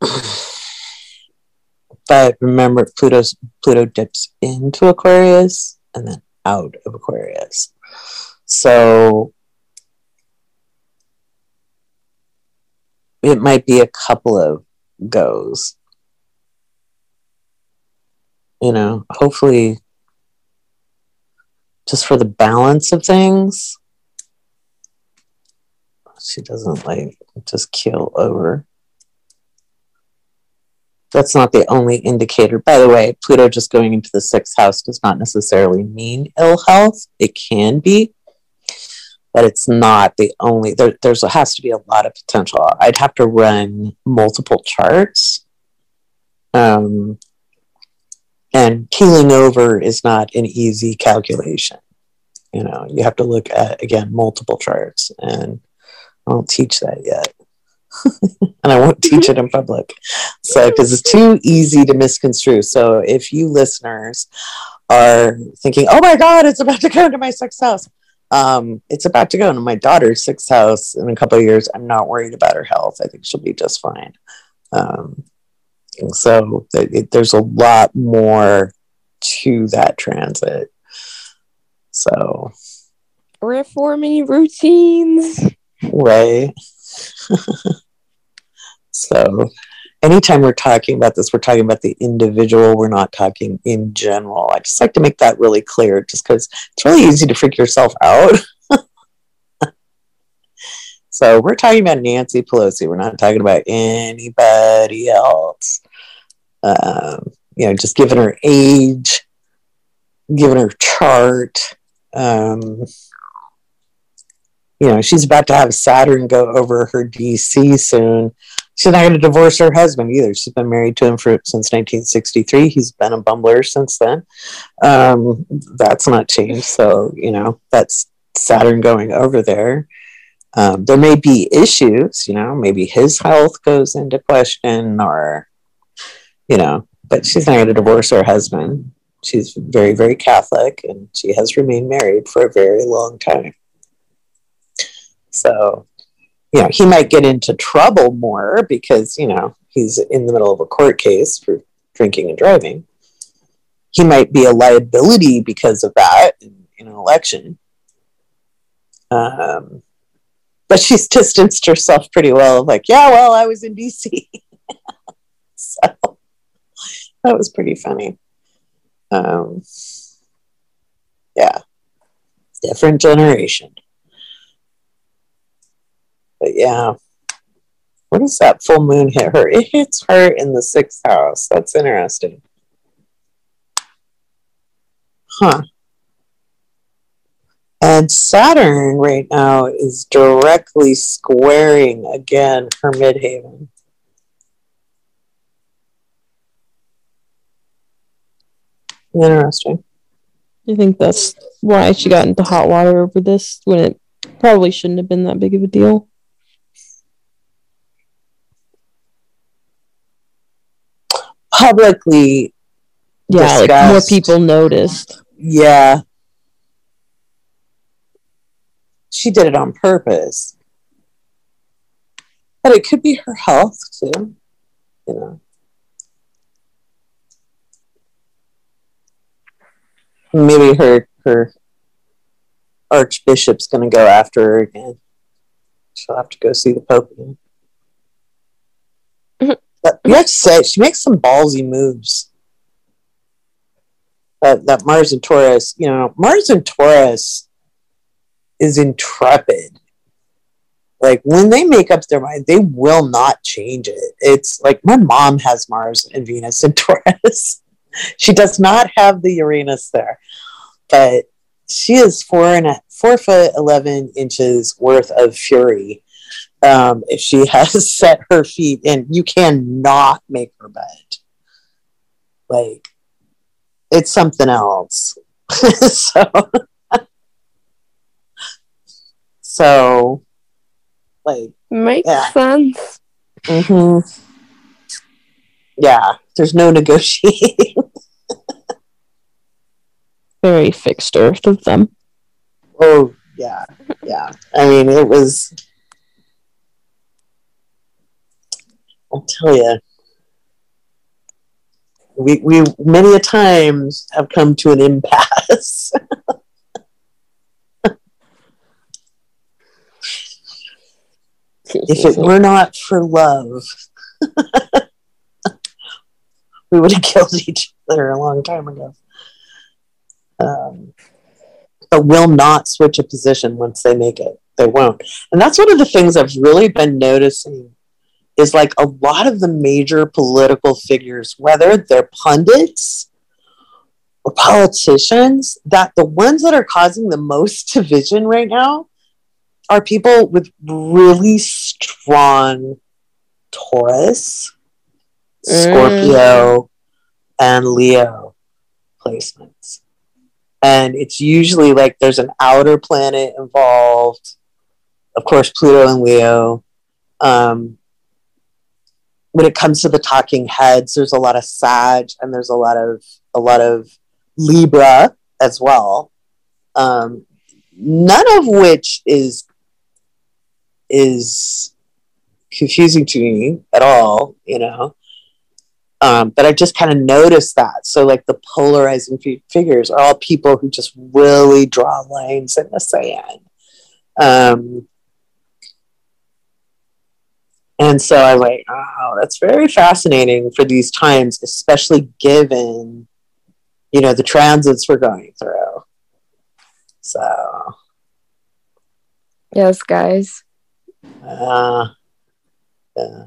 <clears throat> but remember Pluto's Pluto dips into Aquarius and then out of Aquarius. So it might be a couple of goes. You know, hopefully just for the balance of things. She doesn't like just kill over that's not the only indicator. By the way, Pluto just going into the sixth house does not necessarily mean ill health. It can be, but it's not the only. There there's has to be a lot of potential. I'd have to run multiple charts, um, and keeling over is not an easy calculation. You know, you have to look at again multiple charts, and I don't teach that yet. <laughs> and I won't teach it in public. So, because it's too easy to misconstrue. So, if you listeners are thinking, oh my God, it's about to go into my house, Um, it's about to go into my daughter's sixth house in a couple of years. I'm not worried about her health. I think she'll be just fine. Um, so it, there's a lot more to that transit. So reforming routines. Right. <laughs> so anytime we're talking about this, we're talking about the individual. We're not talking in general. I just like to make that really clear just because it's really easy to freak yourself out. <laughs> so we're talking about Nancy Pelosi. We're not talking about anybody else. Um, you know, just given her age, given her chart. Um, you know, she's about to have Saturn go over her DC soon. She's not going to divorce her husband either. She's been married to him for since 1963. He's been a bumbler since then. Um, that's not changed. So, you know, that's Saturn going over there. Um, there may be issues, you know, maybe his health goes into question or, you know, but she's not going to divorce her husband. She's very, very Catholic and she has remained married for a very long time. So, you know, he might get into trouble more because, you know, he's in the middle of a court case for drinking and driving. He might be a liability because of that in, in an election. Um, but she's <laughs> distanced herself pretty well. Like, yeah, well, I was in DC. <laughs> so that was pretty funny. Um, yeah, different generation. Yeah, what does that full moon hit her? It hits her in the sixth house. That's interesting. Huh. And Saturn right now is directly squaring again her midheaven. Interesting. I think that's why she got into hot water over this when it probably shouldn't have been that big of a deal. Publicly, yeah, discussed. like more people noticed. Yeah, she did it on purpose, but it could be her health too. You know. maybe her her archbishop's going to go after her again. She'll have to go see the pope again. But you have to say she makes some ballsy moves. That that Mars and Taurus, you know, Mars and Taurus is intrepid. Like when they make up their mind, they will not change it. It's like my mom has Mars and Venus and <laughs> Taurus she does not have the Uranus there, but she is four and a, four foot eleven inches worth of fury. Um, if she <laughs> has set her feet and you cannot make her bed. Like it's something else. <laughs> so, so, like makes yeah. sense. Mm-hmm. Yeah, there's no negotiating. <laughs> Very fixed earth of them. Oh, yeah. Yeah. I mean, it was. I'll tell you. We, we many a times have come to an impasse. <laughs> if it were not for love, <laughs> we would have killed each other a long time ago. Um, but will not switch a position once they make it. They won't. And that's one of the things I've really been noticing is like a lot of the major political figures, whether they're pundits or politicians, that the ones that are causing the most <laughs> division right now are people with really strong Taurus Scorpio, mm. and Leo placements. And it's usually like there's an outer planet involved. Of course, Pluto and Leo. Um, when it comes to the talking heads, there's a lot of Sag and there's a lot of a lot of Libra as well. Um, none of which is is confusing to me at all, you know. Um, but I just kind of noticed that. So, like the polarizing f- figures are all people who just really draw lines in the sand. Um, and so I was like, oh, that's very fascinating for these times, especially given, you know, the transits we're going through. So, yes, guys. Uh, yeah.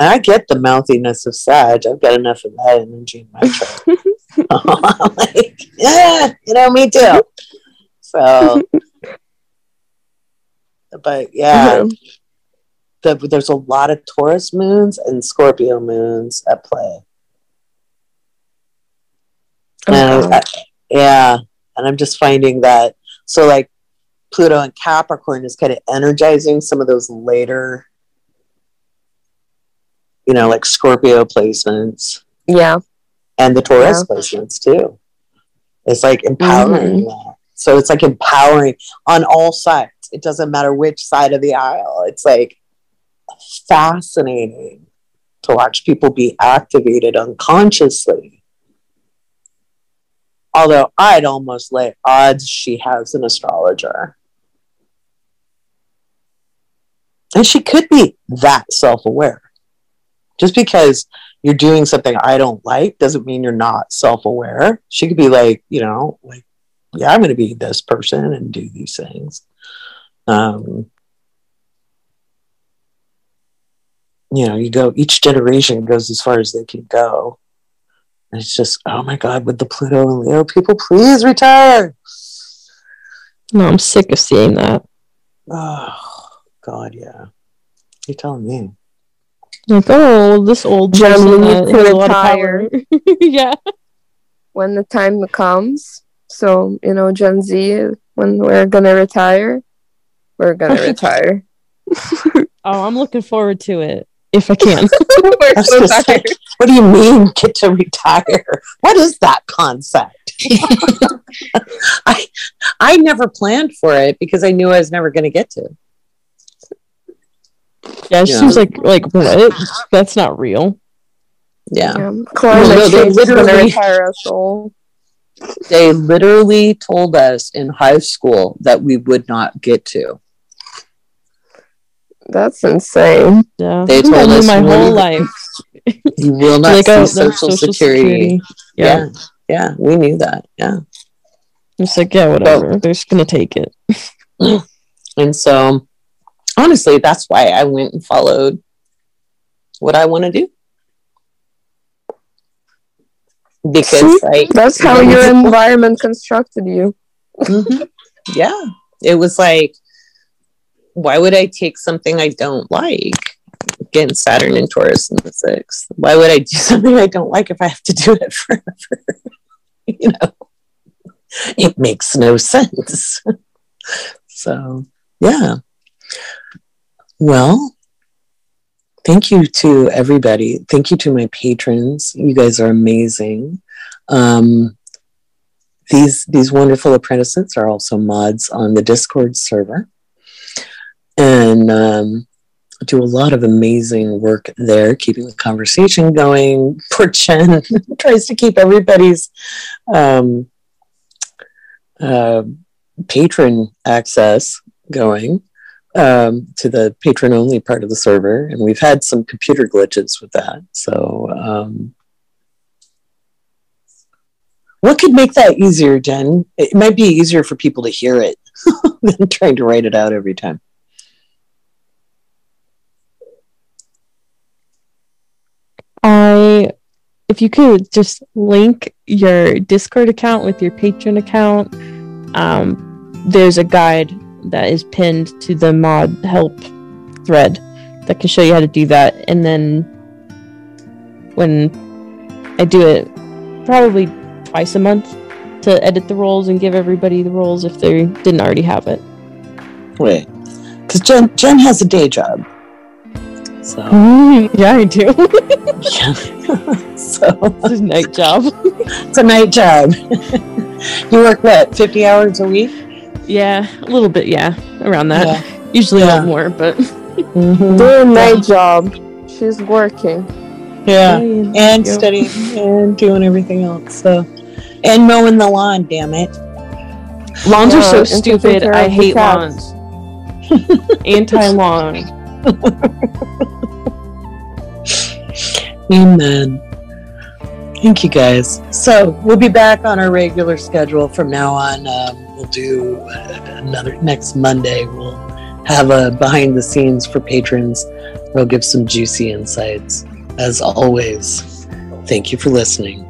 And I get the mouthiness of Sag. I've got enough of that energy in my chart. <laughs> <laughs> like, yeah, you know, me too. So, <laughs> but yeah, mm-hmm. The, there's a lot of Taurus moons and Scorpio moons at play. And I, yeah, and I'm just finding that so like Pluto and Capricorn is kind of energizing some of those later you know, like Scorpio placements. Yeah. And the Taurus yeah. placements too. It's like empowering mm-hmm. So it's like empowering on all sides. It doesn't matter which side of the aisle. It's like fascinating to watch people be activated unconsciously. Although I'd almost lay odds she has an astrologer. And she could be that self aware. Just because you're doing something I don't like doesn't mean you're not self aware. She could be like, you know, like, yeah, I'm going to be this person and do these things. Um, you know, you go, each generation goes as far as they can go. And it's just, oh my God, with the Pluto and Leo people, please retire. No, I'm sick of seeing that. Oh, God, yeah. You're telling me. Like, oh, this old person has a lot of power. <laughs> yeah. When the time comes, so you know, Gen Z, when we're gonna retire, we're gonna <laughs> retire. <laughs> oh, I'm looking forward to it if I can. <laughs> I so say, what do you mean get to retire? What is that concept? <laughs> I I never planned for it because I knew I was never going to get to. Yeah, it yeah. seems like like what? That's not real. Yeah. yeah. no, they literally retire us all. They literally told us in high school that we would not get to. That's insane. Yeah. They told us my whole life. <laughs> You will <laughs> not like see social, social, security. security. Yeah. yeah. yeah. we knew that. Yeah. It's like, yeah, whatever. They're just gonna take it. <clears throat> and so honestly, that's why I went and followed what I want to do. Because like that's how your <laughs> environment constructed you. Mm-hmm. Yeah. It was like, why would I take something I don't like? Again, Saturn and Taurus in the sixth. Why would I do <laughs> something I don't like if I have to do it <laughs> forever? you know, it makes no sense. <laughs> so, yeah. Well, thank you to everybody. Thank you to my patrons. You guys are amazing. Um, these these wonderful apprentices are also mods on the Discord server, and um, do a lot of amazing work there, keeping the conversation going. <laughs> Poor Jen <laughs> tries to keep everybody's um, uh, Patreon access going um, to the patron only part of the server, and we've had some computer glitches with that. So, um, what could make that easier, Jen? It might be easier for people to hear it <laughs> than trying to write it out every time. I, if you could just link your Discord account with your Patreon account, um, there's a guide that is pinned to the mod help thread that can show you how to do that. And then when I do it probably twice a month to edit the roles and give everybody the roles if they didn't already have it. Wait, because Jen Jen has a day job. So yeah, I do. yeah. <laughs> so <laughs> it's a night job. it's a night job. <laughs> you work what, 50 hours a week? Yeah, a little bit, yeah, around that. Yeah. Usually Yeah. not more, but Mm-hmm. Doing my job. She's working. Yeah. And studying and doing everything else. So, and mowing the lawn, damn it. lawns are so stupid. I hate lawns. Anti lawn. <laughs> Amen. Thank you guys. So we'll be back on our regular schedule from now on. Um, we'll do uh, another next Monday. We'll have a behind the scenes for patrons. We'll give some juicy insights. As always, thank you for listening.